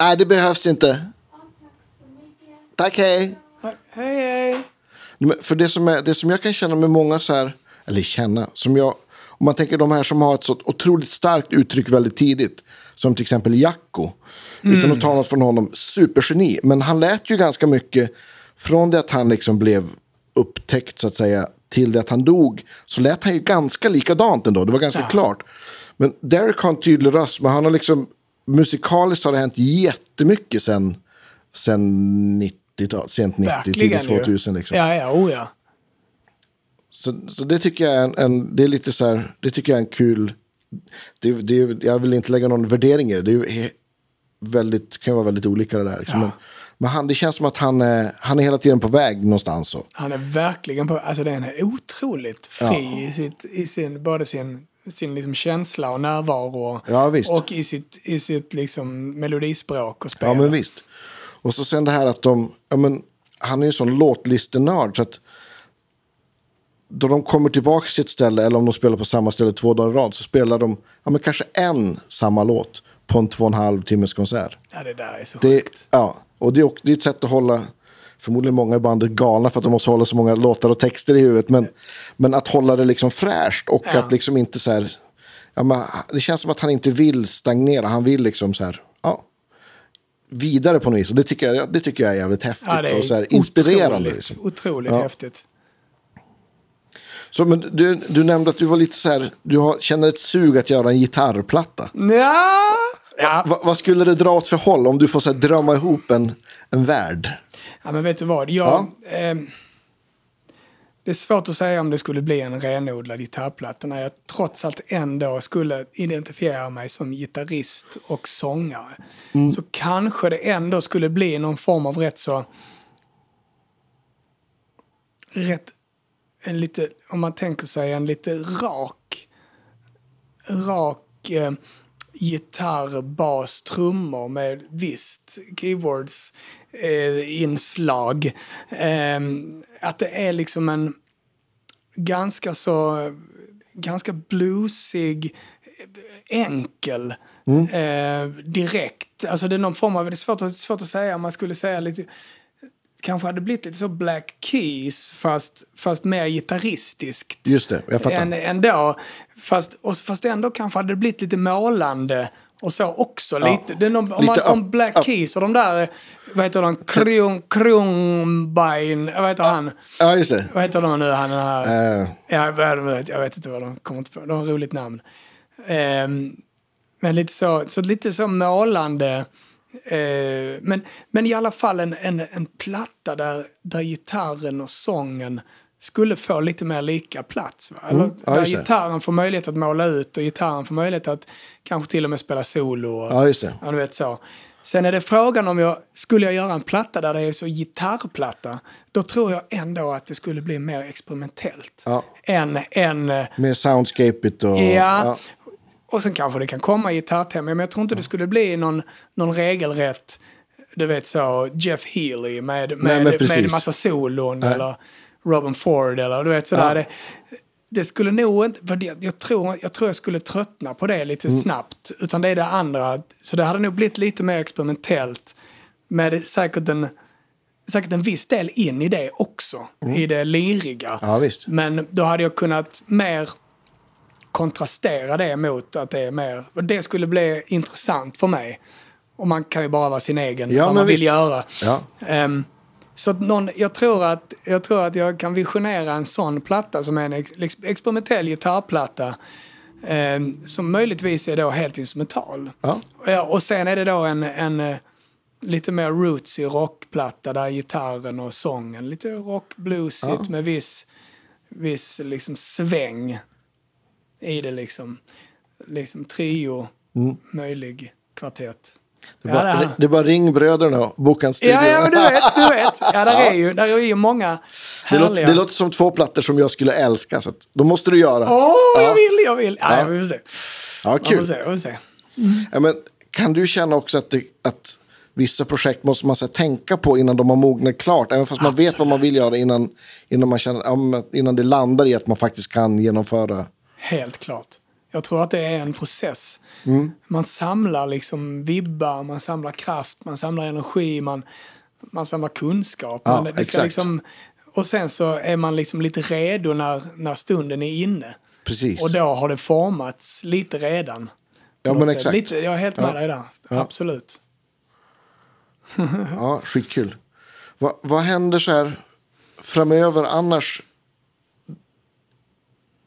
nej, det behövs inte. Tack, hej. Hej, hej. För det som, är, det som jag kan känna med många så här, eller känna, som jag, om man tänker de här som har ett så otroligt starkt uttryck väldigt tidigt, som till exempel Jacko, utan att ta något från honom, supergeni, men han lät ju ganska mycket, från det att han liksom blev upptäckt så att säga, till det att han dog, så lät han ju ganska likadant ändå, det var ganska Ja. klart. Men Derek har en tydlig röst, men han har liksom, musikaliskt har det hänt jättemycket sen, sen 90 sent 90, tidigt Verkligen ju. 2000 liksom. Ja, ja, oh ja. Så, så det tycker jag är en, en, det är lite så här, det tycker jag är en kul, det, det, jag vill inte lägga någon värdering i det, det är väldigt, kan vara väldigt olika det där. Liksom. Men, men han, det känns som att han är, han är hela tiden på väg någonstans. Så. Han är verkligen på, alltså den är otroligt fri i, sitt, i sin, både sin, sin liksom känsla och närvaro Ja, visst. och i sitt, i sitt liksom melodispråk och spel. Ja, men visst. Och så sen det här att de, ja, men, han är ju en sån låtlistenörd så att då de kommer tillbaka till ett ställe eller om de spelar på samma ställe två dagar i rad så spelar de ja, men kanske en samma låt på en två och en halv timmes konsert. Ja, det där är så Det, sjukt. ja, och det är, det är ett sätt att hålla, förmodligen många i bandet galna för att de måste hålla så många låtar och texter i huvudet. Men, men att hålla det liksom fräscht och Ja. att liksom inte så här, ja, men, det känns som att han inte vill stagnera, han vill liksom så här, ja, vidare på något vis. Och det tycker jag, det tycker jag är jävligt häftigt Ja, är och så här, inspirerande. otroligt, Liksom. otroligt Ja. häftigt. Så, men du, du nämnde att du var lite så här, du har, känner ett sug att göra en gitarrplatta. Ja, ja. Va, vad skulle det dra åt för håll om du får så här, drömma ihop en, en värld? ja, men vet du vad? Jag, ehm, det är svårt att säga om det skulle bli en renodlad gitarrplatta när jag trots allt ändå skulle identifiera mig som gitarrist och sångare. Så kanske det ändå skulle bli någon form av rätt så... Rätt, en lite, om man tänker sig en lite rak, rak eh, gitarr, bas, trummor med visst keyboards eh, inslag. Eh, att det är liksom en ganska så ganska bluesig, enkel, eh, direkt. Alltså det är någon form av, det är svårt, svårt att säga, man skulle säga lite kanske hade blivit lite så Black Keys fast, fast mer gitarristiskt. Just det, jag fattar. Än, ändå, fast, och, fast ändå kanske hade det blivit lite målande och så också. Lite, det någon, om, man, om Black upp. Keys och de där, vad heter de, Krung, Krungbein, vad heter han? Ja, just det. Vad heter de nu, han här? Eh, Ja, jag vet, jag vet inte vad de kommer på. De har ett roligt namn. Ehm, men lite så, så lite så målande. Eh, men, men i alla fall en, en, en platta där, där gitarren och sången skulle få lite mer lika plats. Va? Eller, Mm. ja, där gitarren får möjlighet att måla ut och gitarren får möjlighet att kanske till och med spela solo. Och, Ja, just det. Ja, du vet så. Sen är det frågan om jag skulle jag göra en platta där det är så gitarrplatta. Då tror jag ändå att det skulle bli mer experimentellt. Ja. Än, än eh, Mer soundscapet och... ja. Och sen kanske det kan komma gitarrtema. Men jag tror inte det skulle bli någon, någon regelrätt, du vet så, Jeff Healy med, med, men med, massa solon eller Robin Ford eller du vet sådär. Ja. Det, det skulle nog inte, för det, jag, tror, jag tror jag skulle tröttna på det lite Mm. snabbt. Utan det är det andra. Så det hade nog blivit lite mer experimentellt. Med säkert en, säkert en viss del in i det också. I det liriga. Mm. Ja, visst. Men då hade jag kunnat mer kontrastera det mot att det är mer... Det skulle bli intressant för mig. Och man kan ju bara vara sin egen, Ja, vad man vill visst. göra. Ja. Ehm, så någon, jag, tror att, jag tror att jag kan visionera en sån platta som är en ex, ex, experimentell gitarrplatta. ehm, som möjligtvis är då helt instrumental. Ja. Ja, och sen är det då en, en eh, lite mer rootsy rockplatta där gitarren och sången, lite rockbluesigt Ja. med viss, viss liksom sväng i det liksom. Liksom trio, Mm. möjlig kvartett. Det, är Ja, bara, det det är bara ring bröderna och boka en studio. Ja, ja, men du vet, du vet. Ja, där är ju, där är ju många det, härliga. låter, det låter som två plattor som jag skulle älska. Så då måste du göra. Åh, ja. jag vill, jag vill. Ja, Ja. ja. vi får se. Ja, Vi får kul. se, vi får se. Ja, men, kan du känna också att, det, att vissa projekt måste man så här, tänka på innan de har mognat klart? Även fast man vet vad man vill göra innan, innan, man känner, ja, innan det landar i att man faktiskt kan genomföra. Helt klart. Jag tror att det är en process. Man samlar liksom vibbar, man samlar kraft, man samlar energi, man, man samlar kunskap. Ja, man, exakt. liksom, och sen så är man liksom lite redo när, när stunden är inne. Precis. Och då har det formats lite redan. Ja, men sätt. exakt. Lite, jag är helt med Ja. dig där. Absolut. Ja, skitkul. Va, vad händer så här framöver annars?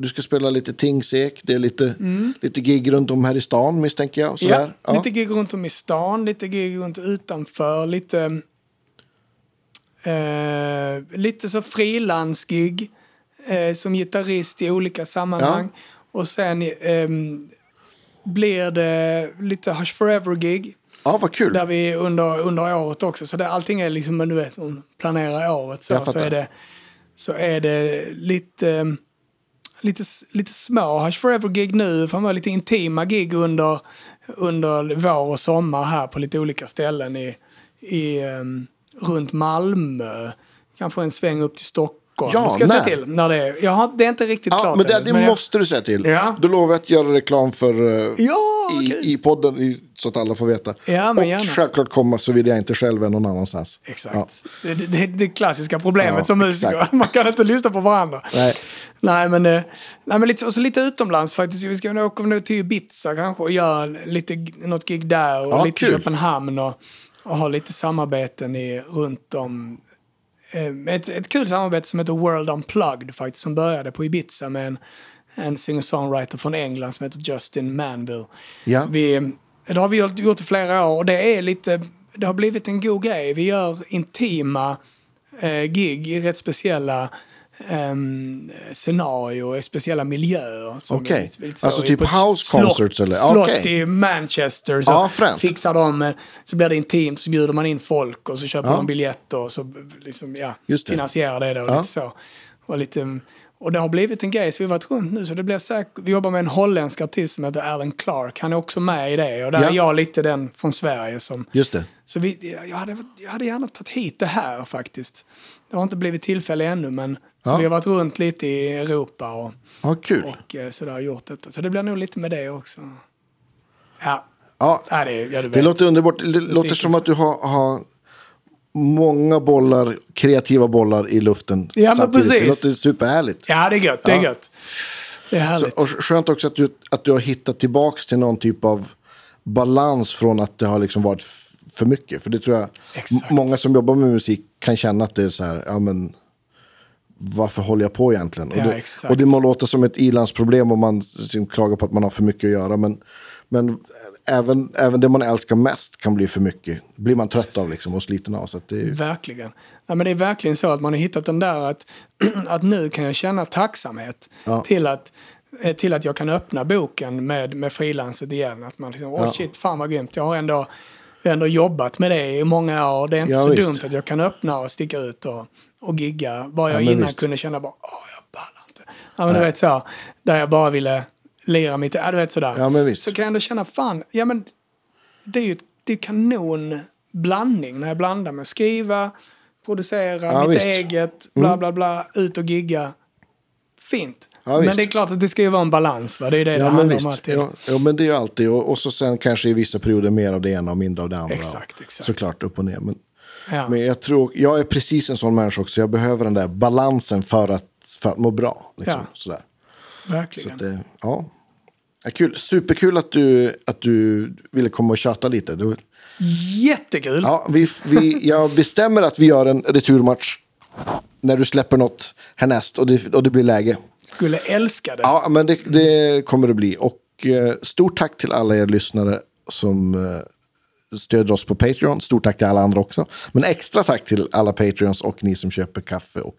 Du ska spela lite Tingsek, det är lite, lite gig runt om här i stan misstänker jag. Mm. Ja. Ja, lite gig runt om i stan, lite gig runt utanför, lite... Eh, lite så frilansgig eh, som gitarrist i olika sammanhang. Och sen ehm, blir det lite Hush Forever-gig. ja vad kul. Där vi under, under året också. Så det, allting är liksom, du vet, om planerar året så, så, är det, så är det lite, ehm, lite, lite små Hush Forever-gig nu. Framöver lite intima gig under, under vår och sommar här på lite olika ställen i, i, ehm, runt Malmö. Kanske en sväng upp till Stockholm. Ja, ska jag säga till. När det, är, jag har, det är inte riktigt Ja, klart men det, ännu, det men jag- måste du säga till. Ja. Då lovar jag att göra reklam för eh, Ja, i, okej. i podden i, så att alla får veta. Ja, men och gärna. självklart komma så vill jag inte själv är någon annanstans. Exakt. Ja. Det, det, det klassiska problemet som musiker. Man kan inte lyssna på varandra. Nej. Nej, men, eh, nej, men lite, och så lite utomlands faktiskt. Vi ska nu åka nu till Ibiza kanske och göra lite, något gig där. Och Ja, lite kul. Köpenhamn och, och ha lite samarbeten i, runt om. Eh, ett, ett kul samarbete som heter World Unplugged faktiskt. Som började på Ibiza med en, en singer-songwriter från England som heter Justin Manville. Ja. Vi, det har vi gjort, gjort i flera år och det är lite, det har blivit en god grej. Vi gör intima eh, gig i rätt speciella um, scenarier, i speciella miljöer. Okej. så, Alltså typ house slott- concerts eller? Slott i Manchester. Så Ja, fixar de, så blir det intimt, så bjuder man in folk och så köper Ja. de biljetter och så liksom, ja, Just det. finansierar det då. Ja. Lite så. Och, lite, och det har blivit en grej, så vi har varit runt nu. Så det blir säkert, vi jobbar med en holländsk artist som heter Alan Clark. Han är också med i det. Och där Ja. är jag lite den från Sverige som... Just det. Så vi, jag, hade, jag hade gärna tagit hit det här faktiskt. Det har inte blivit tillfälle ännu, men så Ja. vi har varit runt lite i Europa och, Ja, kul. och eh, sådär gjort detta. Så det blir nog lite med det också. Ja, Ja, ja det, ja, det låter underbart. Det låter som att du har, har många bollar, kreativa bollar i luften Ja, men samtidigt. Det precis. låter superhärligt. Ja, det är gött. Det är gött. Det är härligt. Och skönt också att du, att du har hittat tillbaka till någon typ av balans från att det har liksom varit för mycket. För det tror jag Exakt. många som jobbar med musik kan känna att det är så här, ja men varför håller jag på egentligen? Ja, och, det, och det må låta som ett ilandsproblem om man klagar på att man har för mycket att göra. Men, men även, även det man älskar mest kan bli för mycket. blir man trött av liksom och sliten av. Så det är, Verkligen. Ja, men det är verkligen så att man har hittat den där att, att nu kan jag känna tacksamhet Ja. till, att, eh, till att jag kan öppna boken med, med frilanset igen. Att man liksom, åh Ja. shit, fan vad grymt. Jag har ändå, ändå jobbat med det i många år. Det är inte Ja, så visst. dumt att jag kan öppna och sticka ut och, och gigga. Bara jag Ja, innan visst. kunde känna bara, åh jag pallar inte. Ja, men du vet så, där jag bara ville lira mitt, ja du vet sådär. Ja, men visst. Så kan jag ändå känna, fan, ja men det är ju det är kanon blandning när jag blandar med att skriva, producera, Ja, mitt visst. Mm. eget, bla bla bla, ut och gigga. Fint. Ja, visst. men det är klart att det ska ju vara en balans. Va? Det är det det Ja, men handlar visst. om alltid. Ja, ja, men det är ju alltid. Och, och så sen kanske i vissa perioder mer av det ena och mindre av det andra. Exakt, exakt. Såklart upp och ner. Men, Ja. men jag tror, jag är precis en sån människa också. Jag behöver den där balansen för att, för att må bra. Liksom, Ja. sådär. Så Verkligen. att det, ja. Ja, kul. Superkul att du, att du ville komma och tjata lite. Du, Jättekul. ja, vi, vi, jag bestämmer att vi gör en returmatch när du släpper något härnäst och det, och det blir läge. Skulle älska det. Ja, men det, det kommer det bli. Och eh, stort tack till alla er lyssnare som eh, stöder oss på Patreon. Stort tack till alla andra också. Men extra tack till alla Patreons och ni som köper kaffe och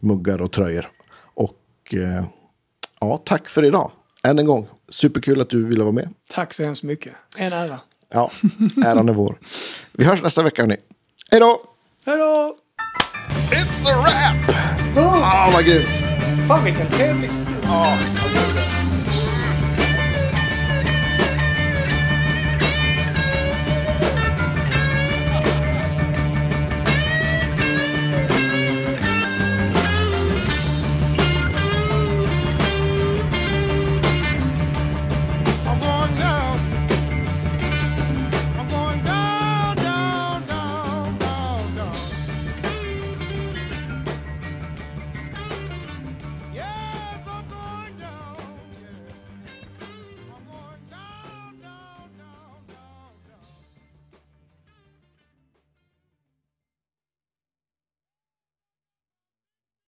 muggar och tröjor. Och eh, ja, tack för idag. Än en gång. Superkul att du ville vara med. Tack så hemskt mycket. En ära. Ja, äran är vår. Vi hörs nästa vecka hörni. Hej då! Hej då! It's a wrap! Ah, vad grymt! Fan vilken trevlig stund.